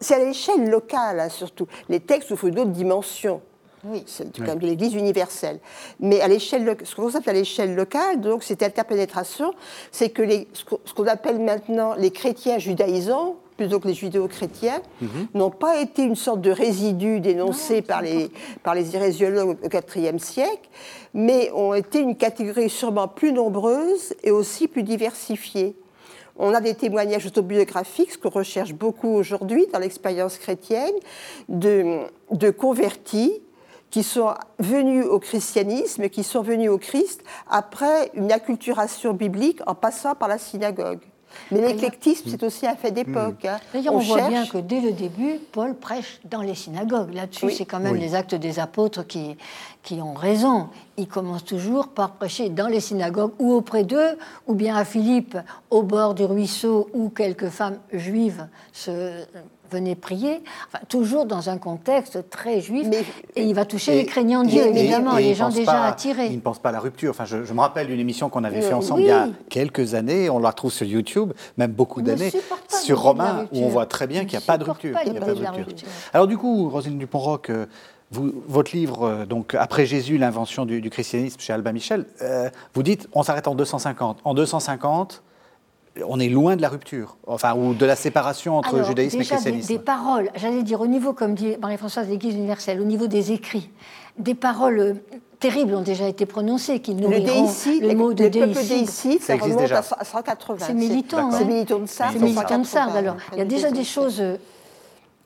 c'est à l'échelle locale, hein, surtout. Les textes ouvrent d'autres dimensions. Oui, c'est quand même de l'Église universelle. Mais à l'échelle, ce qu'on appelle à l'échelle locale, donc cette interpénétration, c'est que les, ce qu'on appelle maintenant les chrétiens judaïsants, plutôt que les judéo-chrétiens, mhm. n'ont pas été une sorte de résidu dénoncé par, les, par les irésiologues au IVe siècle, mais ont été une catégorie sûrement plus nombreuse et aussi plus diversifiée. On a des témoignages autobiographiques, ce qu'on recherche beaucoup aujourd'hui dans l'expérience chrétienne, de, de convertis qui sont venus au christianisme, qui sont venus au Christ après une acculturation biblique en passant par la synagogue. Mais l'éclectisme, c'est aussi un fait d'époque. Hein. D'ailleurs, on, voit bien que dès le début, Paul prêche dans les synagogues. Là-dessus, c'est quand même les actes des apôtres qui, qui ont raison. Il commence toujours par prêcher dans les synagogues ou auprès d'eux, ou bien à Philippe, au bord du ruisseau, où quelques femmes juives se venez prier, enfin, toujours dans un contexte très juif, et il va toucher les craignants Dieu, évidemment, les gens déjà attirés. Il ne pense pas à la rupture. Enfin, je, me rappelle d'une émission qu'on avait fait ensemble il y a quelques années, on la retrouve sur YouTube, même beaucoup d'années, sur Romain, où on voit très bien qu'il n'y a, pas de rupture. Alors du coup, Rosine Dupont-Roch, euh, vous, votre livre, euh, donc Après Jésus, l'invention du, christianisme chez Albin Michel, euh, vous dites on s'arrête en 250. En 250, on est loin de la rupture, enfin, ou de la séparation entre judaïsme et christianisme. Des, des paroles, j'allais dire au niveau, comme dit Marie-Françoise de l'Église universelle, au niveau des écrits, des paroles euh, terribles ont déjà été prononcées, qui nous le, déicide, le mot de le déicide, ça, remonte déjà. à 180. C'est militant. C'est militant de Sardes. C'est militant de Sardes. Alors, il y a déjà des choses euh,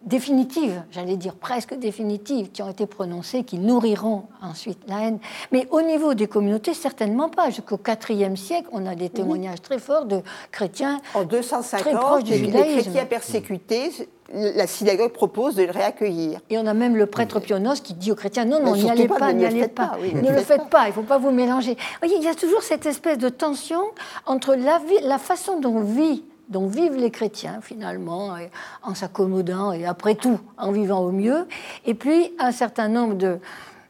définitives, j'allais dire presque définitives, qui ont été prononcées, qui nourriront ensuite la haine. Mais au niveau des communautés, certainement pas. Jusqu'au IVe siècle, on a des témoignages très forts de chrétiens en 250, très proches du judaïsme. Les chrétiens persécutés, la synagogue propose de le réaccueillir. Et on a même le prêtre Pionos qui dit aux chrétiens non, non, n'y allez pas, n'y allez pas, ne le faites pas, il ne faut pas vous mélanger. Vous voyez, il y a toujours cette espèce de tension entre la, vie, la façon dont vit dont vivent les chrétiens finalement, en s'accommodant et après tout en vivant au mieux, et puis un certain nombre de,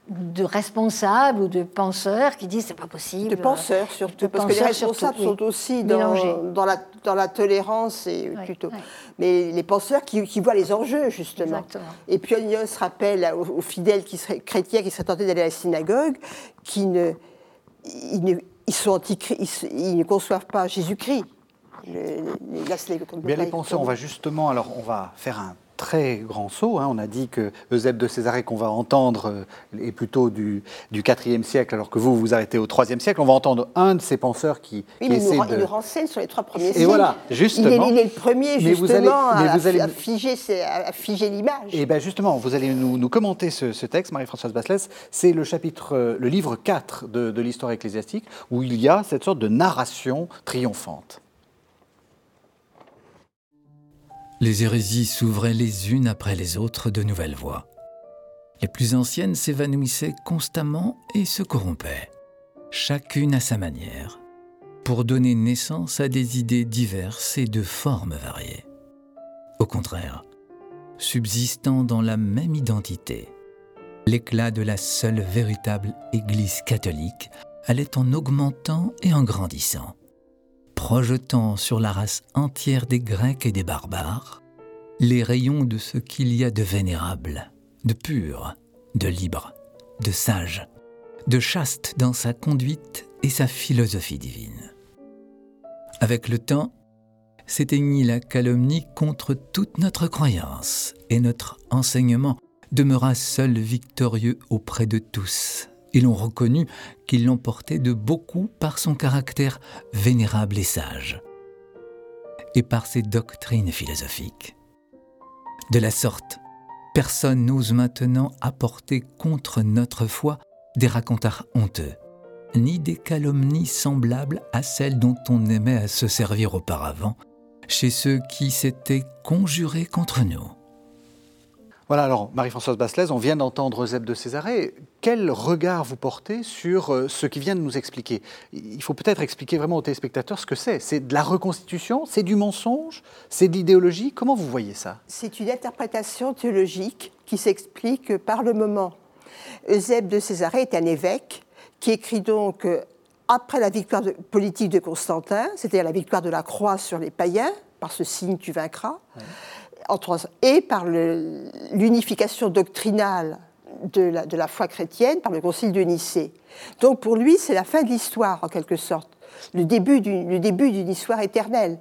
de responsables ou de penseurs qui disent c'est pas possible. De penseurs surtout, parce que les responsables sont aussi dans, dans, la, dans, la, tolérance et plutôt. Mais les penseurs qui, qui, voient les enjeux justement. Exactement. Et Pionios rappelle aux, fidèles qui seraient, chrétiens qui seraient tentés d'aller à la synagogue, qui ne, ils ne, ils sont anti ils ne conçoivent pas Jésus-Christ les, Bien les penseurs, on va justement, alors on va faire un très grand saut. Hein. On a dit que Eusèbe de Césarée qu'on va entendre euh, est plutôt du, du 4e siècle, alors que vous, vous arrêtez au 3e siècle. On va entendre un de ces penseurs qui, oui, qui essaie de... Il nous renseigne sur les trois premiers siècles. Et voilà, justement. Il est, le premier, justement, vous allez, à, vous allez... à, figer, l'image. Et bien justement, vous allez nous, nous commenter ce, ce texte, Marie-Françoise Basselès. C'est le chapitre, euh, le livre 4 de, de l'histoire ecclésiastique, où il y a cette sorte de narration triomphante. Les hérésies s'ouvraient les unes après les autres de nouvelles voies. Les plus anciennes s'évanouissaient constamment et se corrompaient, chacune à sa manière, pour donner naissance à des idées diverses et de formes variées. Au contraire, subsistant dans la même identité, l'éclat de la seule véritable Église catholique allait en augmentant et en grandissant projetant sur la race entière des Grecs et des barbares les rayons de ce qu'il y a de vénérable, de pur, de libre, de sage, de chaste dans sa conduite et sa philosophie divine. Avec le temps, s'éteignit la calomnie contre toute notre croyance, et notre enseignement demeura seul victorieux auprès de tous. Et l'on reconnut qu'il l'emportait de beaucoup par son caractère vénérable et sage, et par ses doctrines philosophiques. De la sorte, personne n'ose maintenant apporter contre notre foi des racontards honteux, ni des calomnies semblables à celles dont on aimait à se servir auparavant chez ceux qui s'étaient conjurés contre nous. Voilà, alors Marie-Françoise Basselès, on vient d'entendre Zeb de Césarée. Quel regard vous portez sur euh, ce qui vient de nous expliquer? Il faut peut-être expliquer vraiment aux téléspectateurs ce que c'est. C'est de la reconstitution C'est du mensonge C'est de l'idéologie Comment vous voyez ça? C'est une interprétation théologique qui s'explique par le moment. Eusèbe de Césarée est un évêque qui écrit donc euh, après la victoire politique de Constantin, c'est-à-dire la victoire de la croix sur les païens, par ce signe tu vaincras, et par l'unification doctrinale de la, de la, foi chrétienne par le concile de Nicée. Donc pour lui, c'est la fin de l'histoire, en quelque sorte, le début d'une histoire éternelle.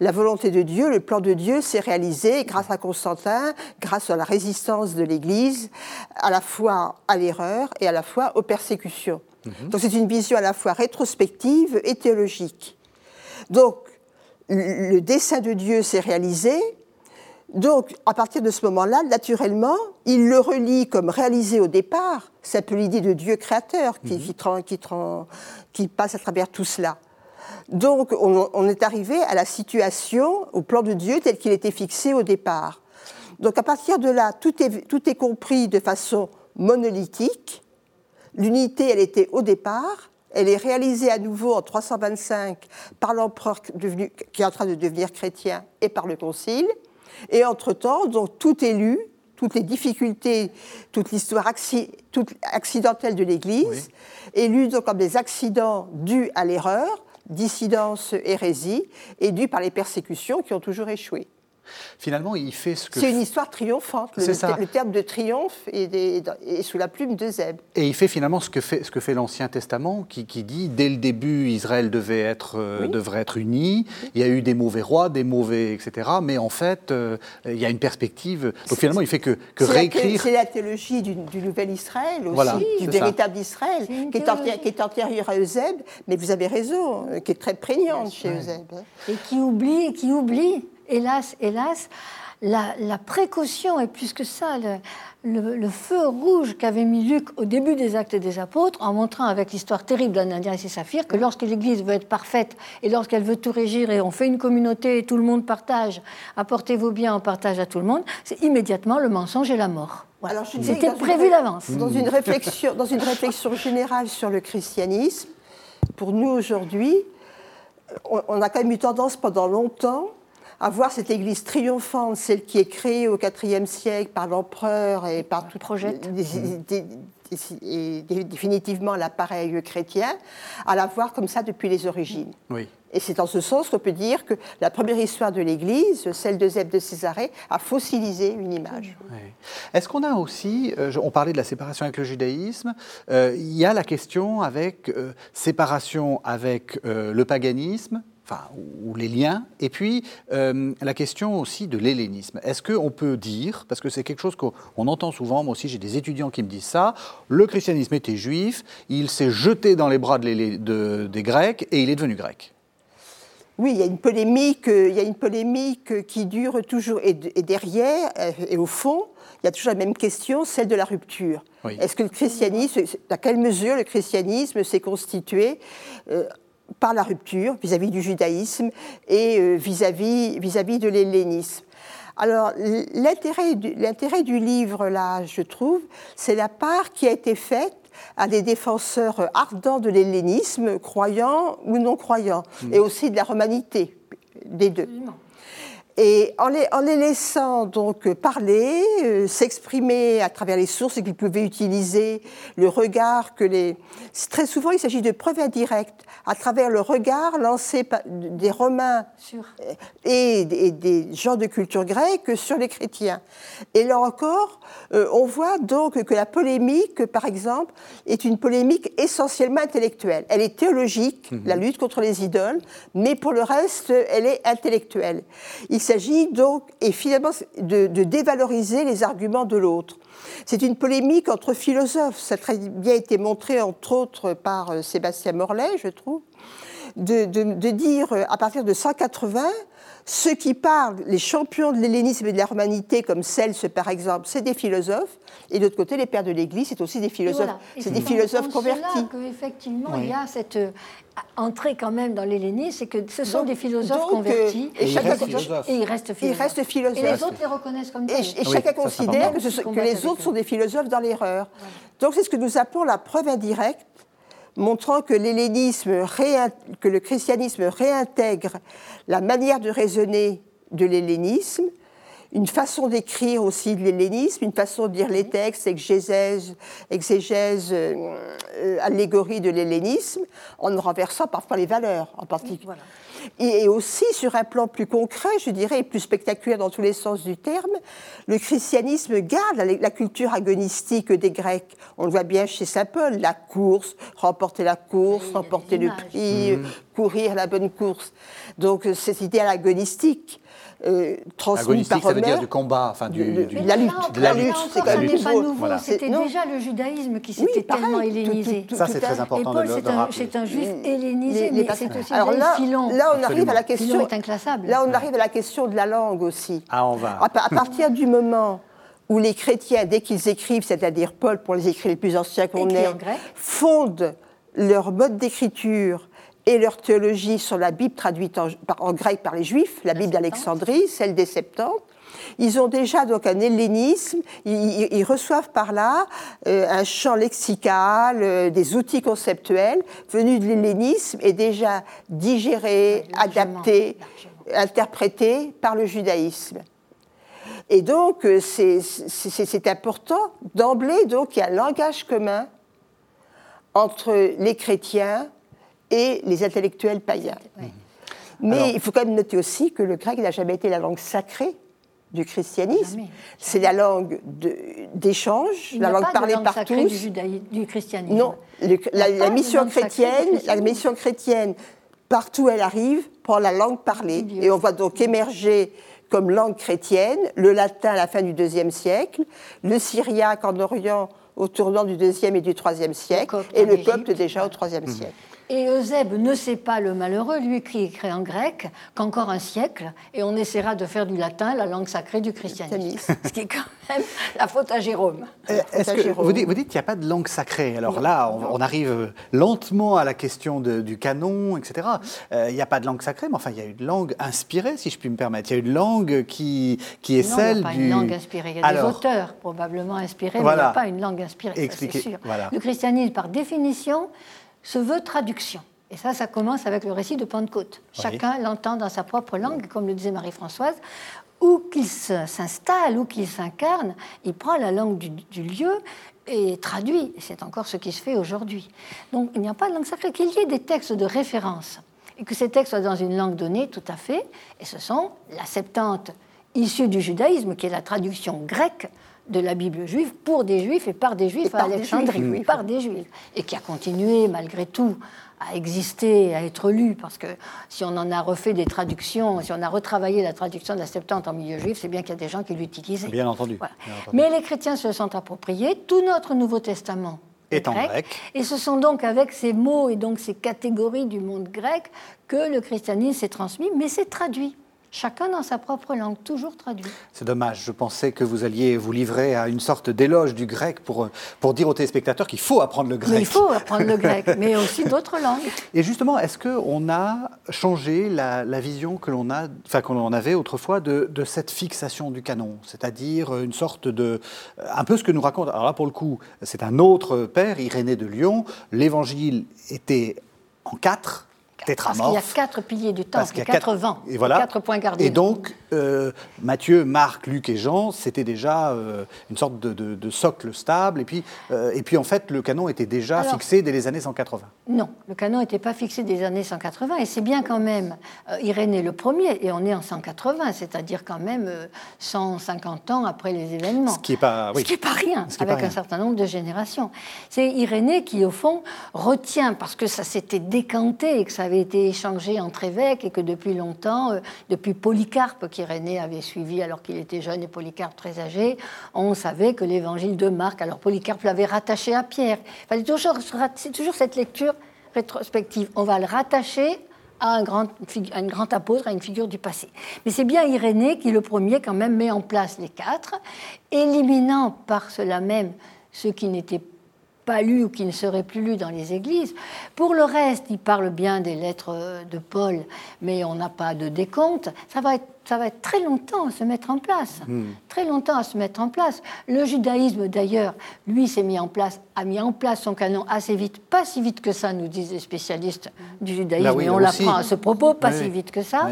La volonté de Dieu, le plan de Dieu s'est réalisé grâce à Constantin, grâce à la résistance de l'Église, à la fois à l'erreur et à la fois aux persécutions. Mhm. Donc c'est une vision à la fois rétrospective et théologique. Donc le dessein de Dieu s'est réalisé. Donc à partir de ce moment-là, naturellement, il le relie comme réalisé au départ. Peu l'idée de Dieu créateur qui, mhm. qui, qui, passe à travers tout cela. Donc on, est arrivé à la situation, au plan de Dieu tel qu'il était fixé au départ. Donc à partir de là, tout est, tout est compris de façon monolithique L'unité, elle était au départ, elle est réalisée à nouveau en 325 par l'empereur qui est en train de devenir chrétien et par le concile. Et entre-temps, donc tout est lu, toutes les difficultés, toute l'histoire accidentelle de l'Église est lue donc comme des accidents dus à l'erreur, dissidence, hérésie, et dus par les persécutions qui ont toujours échoué. Finalement, il fait ce que. C'est une histoire triomphante. Le, terme de triomphe est, sous la plume de Zeb. Et il fait finalement ce que fait, ce que fait l'Ancien Testament, qui, dit dès le début, Israël devait être, euh, devrait être uni. Il y a eu des mauvais rois, des mauvais, etc. Mais en fait, euh, il y a une perspective. Donc finalement, il fait que, que réécrire. C'est la théologie du, nouvel Israël aussi, du véritable Israël, qui est, qui est, antérieur à Euseb. Mais vous avez raison, euh, qui est très prégnante chez Euseb. Et qui oublie, qui oublie hélas, hélas, la, précaution, et plus que ça, le, feu rouge qu'avait mis Luc au début des Actes des Apôtres, en montrant avec l'histoire terrible d'Ananias et Saphir que lorsque l'Église veut être parfaite et lorsqu'elle veut tout régir et on fait une communauté et tout le monde partage, apportez vos biens en partage à tout le monde, c'est immédiatement le mensonge et la mort. C'était prévu d'avance. Dans une, réflexion, dans une réflexion générale sur le christianisme, pour nous aujourd'hui, on a quand même eu tendance pendant longtemps à voir cette église triomphante, celle qui est créée au IVe siècle par l'empereur et par tout projet, et définitivement l'appareil chrétien, à la voir comme ça depuis les origines. Oui. Et c'est en ce sens qu'on peut dire que la première histoire de l'Église, celle de Zeb de Césarée, a fossilisé une image. Est-ce qu'on a aussi, euh, on parlait de la séparation avec le judaïsme, euh, il y a la question avec euh, séparation avec le paganisme, enfin, ou les liens, et puis euh, la question aussi de l'hellénisme. Est-ce qu'on peut dire, parce que c'est quelque chose qu'on entend souvent, moi aussi j'ai des étudiants qui me disent ça, le christianisme était juif, il s'est jeté dans les bras des Grecs et il est devenu grec oui, il y a une polémique, il y a une polémique qui dure toujours, et, derrière, euh, et au fond, il y a toujours la même question, celle de la rupture. Est-ce que le christianisme, à quelle mesure le christianisme s'est constitué euh, par la rupture vis-à-vis du judaïsme et euh, vis-à-vis -vis, de l'hellénisme. Alors, l'intérêt du, livre, là, je trouve, c'est la part qui a été faite à des défenseurs ardents de l'hellénisme, croyants ou non croyants, mmh. et aussi de la romanité, des deux. Et en les, en les laissant donc parler, euh, s'exprimer à travers les sources qu'ils pouvaient utiliser, le regard que les... Très souvent, il s'agit de preuves indirectes, à travers le regard lancé par des Romains euh, et, et, des gens de culture grecque sur les chrétiens. Et là encore, euh, on voit donc que la polémique, par exemple, est une polémique essentiellement intellectuelle. Elle est théologique, mhm. la lutte contre les idoles, mais pour le reste, elle est intellectuelle. Il s'agit donc, et finalement, de, dévaloriser les arguments de l'autre. C'est une polémique entre philosophes. Ça a très bien été montré, entre autres, par euh, Sébastien Morlet, je trouve, de, de dire, euh, à partir de 180, ceux qui parlent, les champions de l'hellénisme et de la romanité, comme Cels par exemple, c'est des philosophes. Et de l'autre côté, les pères de l'Église, c'est aussi des philosophes. C'est des philosophes convertis. C'est effectivement, il y a cette euh, entrée quand même dans l'hellénisme, c'est que ce sont des philosophes convertis. Et, et, chacun, et ils restent philosophes. Et les autres les reconnaissent comme tels. Et, chacun considère que, que les autres sont des philosophes dans l'erreur. Donc c'est ce que nous appelons la preuve indirecte montrant que le christianisme réintègre la manière de raisonner de l'hellénisme, une façon d'écrire aussi de l'hellénisme, une façon de dire les textes, exégèse, exégèse euh, allégorie de l'hellénisme, en renversant parfois les valeurs en particulier et aussi sur un plan plus concret, je dirais, et plus spectaculaire dans tous les sens du terme, le christianisme garde la, culture agonistique des Grecs. On le voit bien chez Saint Paul, la course, remporter la course, remporter le prix, mmh. courir la bonne course. Donc cette idée agonistique euh, transmis par. Ça veut dire du combat, enfin du, la lutte. De la lutte, c'est quand même pas nouveau. C'était déjà le judaïsme qui s'était tellement hellénisé. ça, c'est très important de, le, rappeler. C'est un juif hellénisé, mais c'est aussi Alors là, filon. là, on arrive à la question. est inclassable. Là, on arrive à la question de la langue aussi. Ah, on va. À, partir du moment où les chrétiens, dès qu'ils écrivent, c'est-à-dire Paul pour les écrits les plus anciens qu'on ait, fondent leur mode d'écriture et leur théologie sur la Bible traduite en, grec par les Juifs, la Bible d'Alexandrie, celle des Septante. Ils ont déjà donc un hellénisme, ils, reçoivent par là euh, un champ lexical, euh, des outils conceptuels venus de l'hellénisme et déjà digérés, adaptés, interprétés par le judaïsme. Et donc, euh, c'est important d'emblée, donc, il y a un langage commun entre les chrétiens et les intellectuels païens. Mais il faut quand même noter aussi que le grec n'a jamais été la langue sacrée du christianisme. C'est la langue d'échange, la langue parlée par tous. Du, du christianisme. Non, la, mission chrétienne, la mission chrétienne, partout où elle arrive, prend la langue parlée. Et on voit donc émerger comme langue chrétienne le latin à la fin du IIe siècle, le syriaque en Orient au tournant du IIe et du IIIe siècle, et le copte déjà au IIIe mmh. Et Eusèbe ne sait pas le malheureux, lui qui écrit en grec, qu'encore un siècle, et on essaiera de faire du latin la langue sacrée du christianisme. Ce qui est quand même la faute à Jérôme. Euh, vous dites, qu'il n'y a pas de langue sacrée. Alors là, on, arrive lentement à la question du canon, etc. Euh, il n'y a pas de langue sacrée, mais enfin, il y a une langue inspirée, si je puis me permettre. Il y a une langue qui, qui est celle du... Il n'y a pas une langue inspirée. Il y a des auteurs probablement inspirés, mais il n'y a pas une langue inspirée, c'est sûr. Le christianisme, par définition, se veut traduction. Et ça, ça commence avec le récit de Pentecôte. Chacun l'entend dans sa propre langue, comme le disait Marie-Françoise. Où qu'il s'installe, où qu'il s'incarne, il prend la langue du, lieu et traduit. C'est encore ce qui se fait aujourd'hui. Donc il n'y a pas de langue sacrée. Qu'il y ait des textes de référence et que ces textes soient dans une langue donnée, tout à fait. Et ce sont la Septante issue du judaïsme, qui est la traduction grecque de la Bible juive pour des juifs et par des juifs à Alexandrie, par des juifs, et qui a continué malgré tout à exister, à être lu, parce que si on en a refait des traductions, si on a retravaillé la traduction de la Septante en milieu juif, c'est bien qu'il y a des gens qui l'utilisaient. Bien entendu. Mais les chrétiens se sont appropriés tout notre Nouveau Testament est en grec. Et ce sont donc avec ces mots et donc ces catégories du monde grec que le christianisme s'est transmis, mais c'est traduit. Chacun dans sa propre langue, toujours traduit. C'est dommage. Je pensais que vous alliez vous livrer à une sorte d'éloge du grec pour, pour dire aux téléspectateurs qu'il faut apprendre le grec. Mais il faut apprendre le grec, mais aussi d'autres langues. Et justement, est-ce qu'on a changé la, vision que l'on a, enfin qu'on avait autrefois de, de, cette fixation du canon, c'est-à-dire une sorte de, un peu ce que nous raconte. Alors là, pour le coup, c'est un autre père, Irénée de Lyon. L'Évangile était en quatre parce qu'il y a quatre piliers du temps, quatre, quatre vents, et voilà. quatre points. Et donc, euh, Matthieu, Marc, Luc et Jean, c'était déjà euh, une sorte de, socle stable. Et puis, euh, et puis, en fait, le canon était déjà fixé dès les années 180. Non, le canon n'était pas fixé dès les années 180. Et c'est bien quand même Irénée le premier, et on est en 180, c'est-à-dire quand même 150 ans après les événements. Ce qui n'est pas, oui. pas rien, avec un certain nombre de générations. C'est Irénée qui, au fond, retient, parce que ça s'était décanté et que ça avait été échangé entre évêques, et que depuis longtemps, depuis Polycarpe, qu'Irénée avait suivi alors qu'il était jeune et Polycarpe très âgé, on savait que l'évangile de Marc, alors Polycarpe l'avait rattaché à Pierre. C'est toujours cette lecture rétrospective. On va le rattacher à un, grand, à un grand apôtre, à une figure du passé. Mais c'est bien Irénée qui, le premier, quand même, met en place les quatre, éliminant par cela même ceux qui n'étaient pas lus ou qui ne seraient plus lus dans les églises. Pour le reste, il parle bien des lettres de Paul, mais on n'a pas de décompte. Ça va ça va être très longtemps à se mettre en place. Hmm. Très longtemps à se mettre en place. Le judaïsme, d'ailleurs, lui, s'est mis en place, a mis en place son canon assez vite, pas si vite que ça, nous disent les spécialistes du judaïsme, et on l'apprend à ce propos, pas si vite que ça.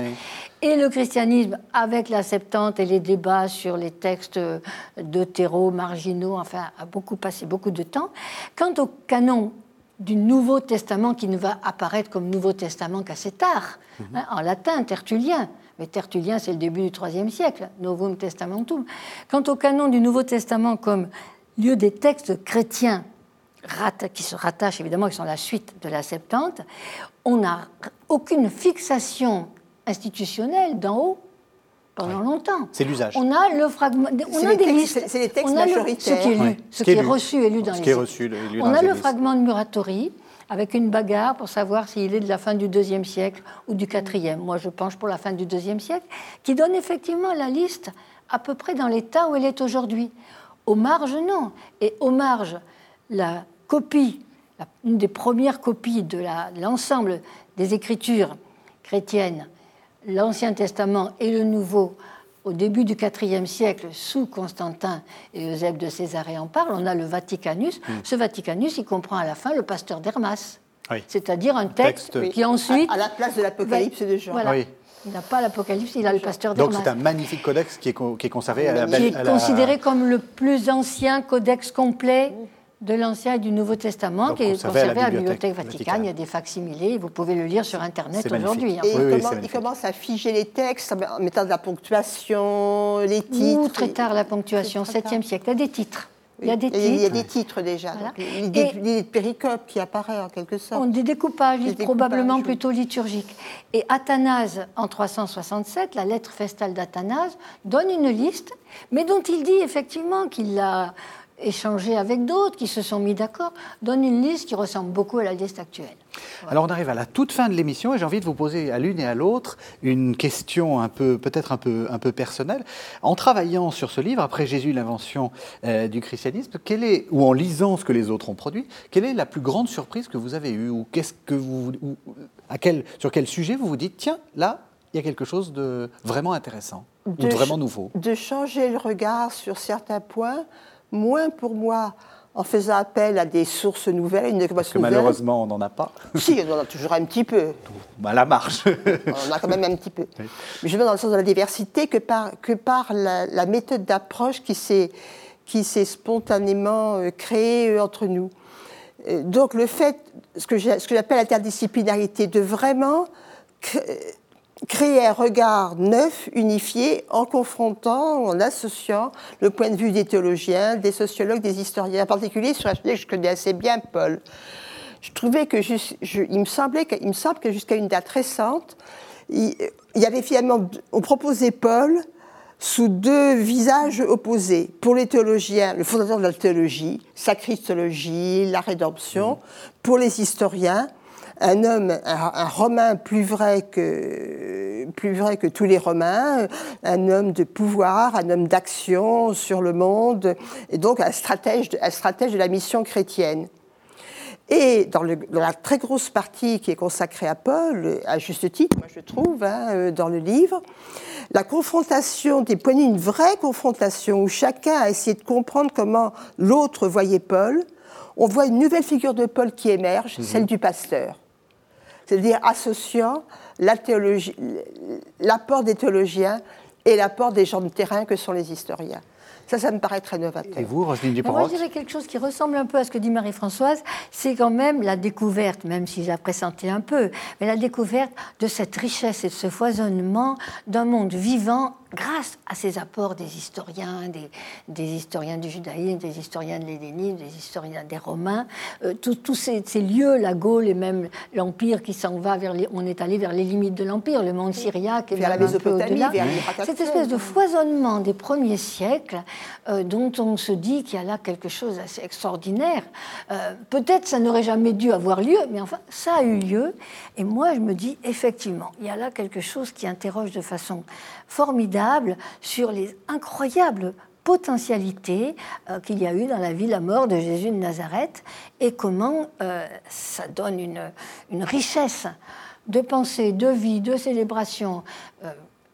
Et le christianisme, avec la Septante et les débats sur les textes terreau marginaux, enfin, a beaucoup passé beaucoup de temps. Quant au canon du Nouveau Testament qui ne va apparaître comme Nouveau Testament qu'assez tard, mhm. hein, en latin, tertullien, mais Tertullien, c'est le début du IIIe siècle, Novum Testamentum. Quant au canon du Nouveau Testament comme lieu des textes chrétiens qui se rattachent évidemment, qui sont la suite de la Septante, on n'a aucune fixation institutionnelle d'en haut pendant longtemps. C'est l'usage. On a le fragment, on a des listes, c'est les textes majoritaires, ce qui est lu, ce qui est, reçu et lu dans ce les. Qui est reçu, lu on a le fragment de Muratori avec une bagarre pour savoir s'il est de la fin du deuxième siècle ou du quatrième. Moi, je penche pour la fin du deuxième siècle, qui donne effectivement la liste à peu près dans l'état où elle est aujourd'hui. Aux marges, non. Et aux marges, la copie, une des premières copies de l'ensemble des écritures chrétiennes, l'Ancien Testament et le Nouveau, au début du IVe siècle, sous Constantin et Eusèbe de Césarée en parle, on a le Vaticanus. Hmm. Ce Vaticanus, il comprend à la fin le pasteur d'Hermas, c'est-à-dire un texte, qui ensuite... À, la place de l'Apocalypse de Jean. Il n'a pas l'Apocalypse, il a le pasteur d'Hermas. Donc c'est un magnifique codex qui est, qui est conservé à la Qui est considéré comme le plus ancien codex complet de l'Ancien et du Nouveau Testament, qui est conservé à la Bibliothèque, Vaticane. Il y a des facsimilés, vous pouvez le lire sur Internet aujourd'hui. Hein. Et il, commence, à figer les textes en mettant de la ponctuation, les titres. Ou très tard la ponctuation, 7e siècle. Il y a des titres. Il y a des titres. Il y a des titres déjà. L'idée de péricope qui apparaît en quelque sorte. des découpages, probablement plutôt liturgiques. Et Athanase, en 367, la lettre festale d'Athanase, donne une liste, mais dont il dit effectivement qu'il l'a échanger avec d'autres qui se sont mis d'accord, donne une liste qui ressemble beaucoup à la liste actuelle. Alors on arrive à la toute fin de l'émission et j'ai envie de vous poser à l'une et à l'autre une question un peu, peut-être un peu, un peu personnelle. En travaillant sur ce livre, après Jésus, l'invention euh, du christianisme, quelle est, ou en lisant ce que les autres ont produit, quelle est la plus grande surprise que vous avez eue ou qu'est-ce que vous, à quel, sur quel sujet vous vous dites tiens là il y a quelque chose de vraiment intéressant ou de vraiment nouveau? De changer le regard sur certains points moins pour moi en faisant appel à des sources nouvelles, une Parce que malheureusement, on n'en a pas. si, on en a toujours un petit peu. Bah, la marche. on en a quand même un petit peu. Mais je veux dans le sens de la diversité que par, que par la, méthode d'approche qui s'est, qui s'est spontanément euh, créée euh, entre nous. Euh, donc le fait, ce que j'appelle l'interdisciplinarité, de vraiment créer un regard neuf, unifié, en confrontant, en associant le point de vue des théologiens, des sociologues, des historiens, en particulier sur un sujet que je connais assez bien, Paul. Je trouvais que, il me semblait me semble que jusqu'à une date récente, il, y avait finalement, on proposait Paul sous deux visages opposés. Pour les théologiens, le fondateur de la théologie, sa christologie, la rédemption. Pour les historiens, un homme, un, Romain plus vrai que plus vrai que tous les Romains, un homme de pouvoir, un homme d'action sur le monde, et donc un stratège, un stratège de la mission chrétienne. Et dans, la très grosse partie qui est consacrée à Paul, à juste titre, moi je trouve, hein, euh, dans le livre, la confrontation des points une vraie confrontation où chacun a essayé de comprendre comment l'autre voyait Paul, on voit une nouvelle figure de Paul qui émerge, mhm. celle du pasteur c'est-à-dire associant l'apport des théologiens et l'apport des gens de terrain que sont les historiens. Ça, ça me paraît très novateur. Et vous, Roselyne Dupont Moi, je dirais quelque chose qui ressemble un peu à ce que dit Marie-Françoise, c'est quand même la découverte, même si j'ai pressenti un peu, mais la découverte de cette richesse et de ce foisonnement d'un monde vivant grâce à ces apports des historiens, des, des historiens du judaïsme, des historiens de l'hélénisme, des historiens des Romains, euh, tous ces, ces, lieux, la Gaule et même l'Empire qui s'en va vers les, on est allé vers les limites de l'Empire, le monde syriaque et vers la Mésopotamie, vers cette espèce de foisonnement des premiers siècles euh, dont on se dit qu'il y a là quelque chose d'assez extraordinaire. Euh, Peut-être ça n'aurait jamais dû avoir lieu, mais enfin ça a eu lieu. Et moi je me dis effectivement, il y a là quelque chose qui interroge de façon formidable sur les incroyables potentialités euh, qu'il y a eu dans la vie, la mort de Jésus de Nazareth, et comment ça donne une, richesse de pensée, de vie, de célébration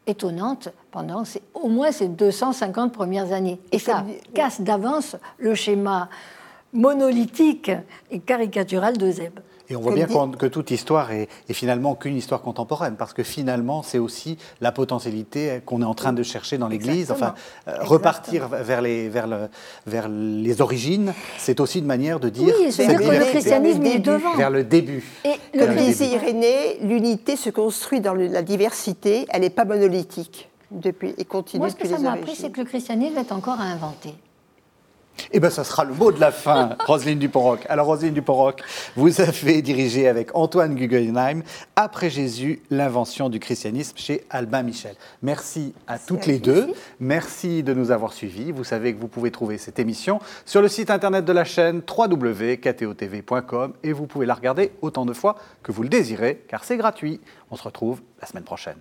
étonnante pendant ces, au moins ces 250 premières années. Et ça casse d'avance le schéma monolithique et caricatural de Zeb. Et on voit bien que toute histoire est, est finalement qu'une histoire contemporaine, parce que finalement, c'est aussi la potentialité qu'on est en train de chercher dans l'Église. Enfin, euh, repartir vers les, vers, le, vers les origines, c'est aussi une manière de dire. Oui, c'est dire que le christianisme est devant. Vers le début. Et le disait Irénée, l'unité se construit dans la diversité, elle n'est pas monolithique depuis et continue Moi, ce depuis que ça m'a appris, c'est que le christianisme est encore à inventer. Eh bien, ça sera le mot de la fin, Roselyne Dupont-Roch. Alors, Roselyne Dupont-Roch, vous avez dirigé avec Antoine Guggenheim, après Jésus, l'invention du christianisme chez Albin Michel. Merci à toutes les deux. Merci de nous avoir suivis. Vous savez que vous pouvez trouver cette émission sur le site internet de la chaîne www.ktotv.com et vous pouvez la regarder autant de fois que vous le désirez, car c'est gratuit. On se retrouve la semaine prochaine.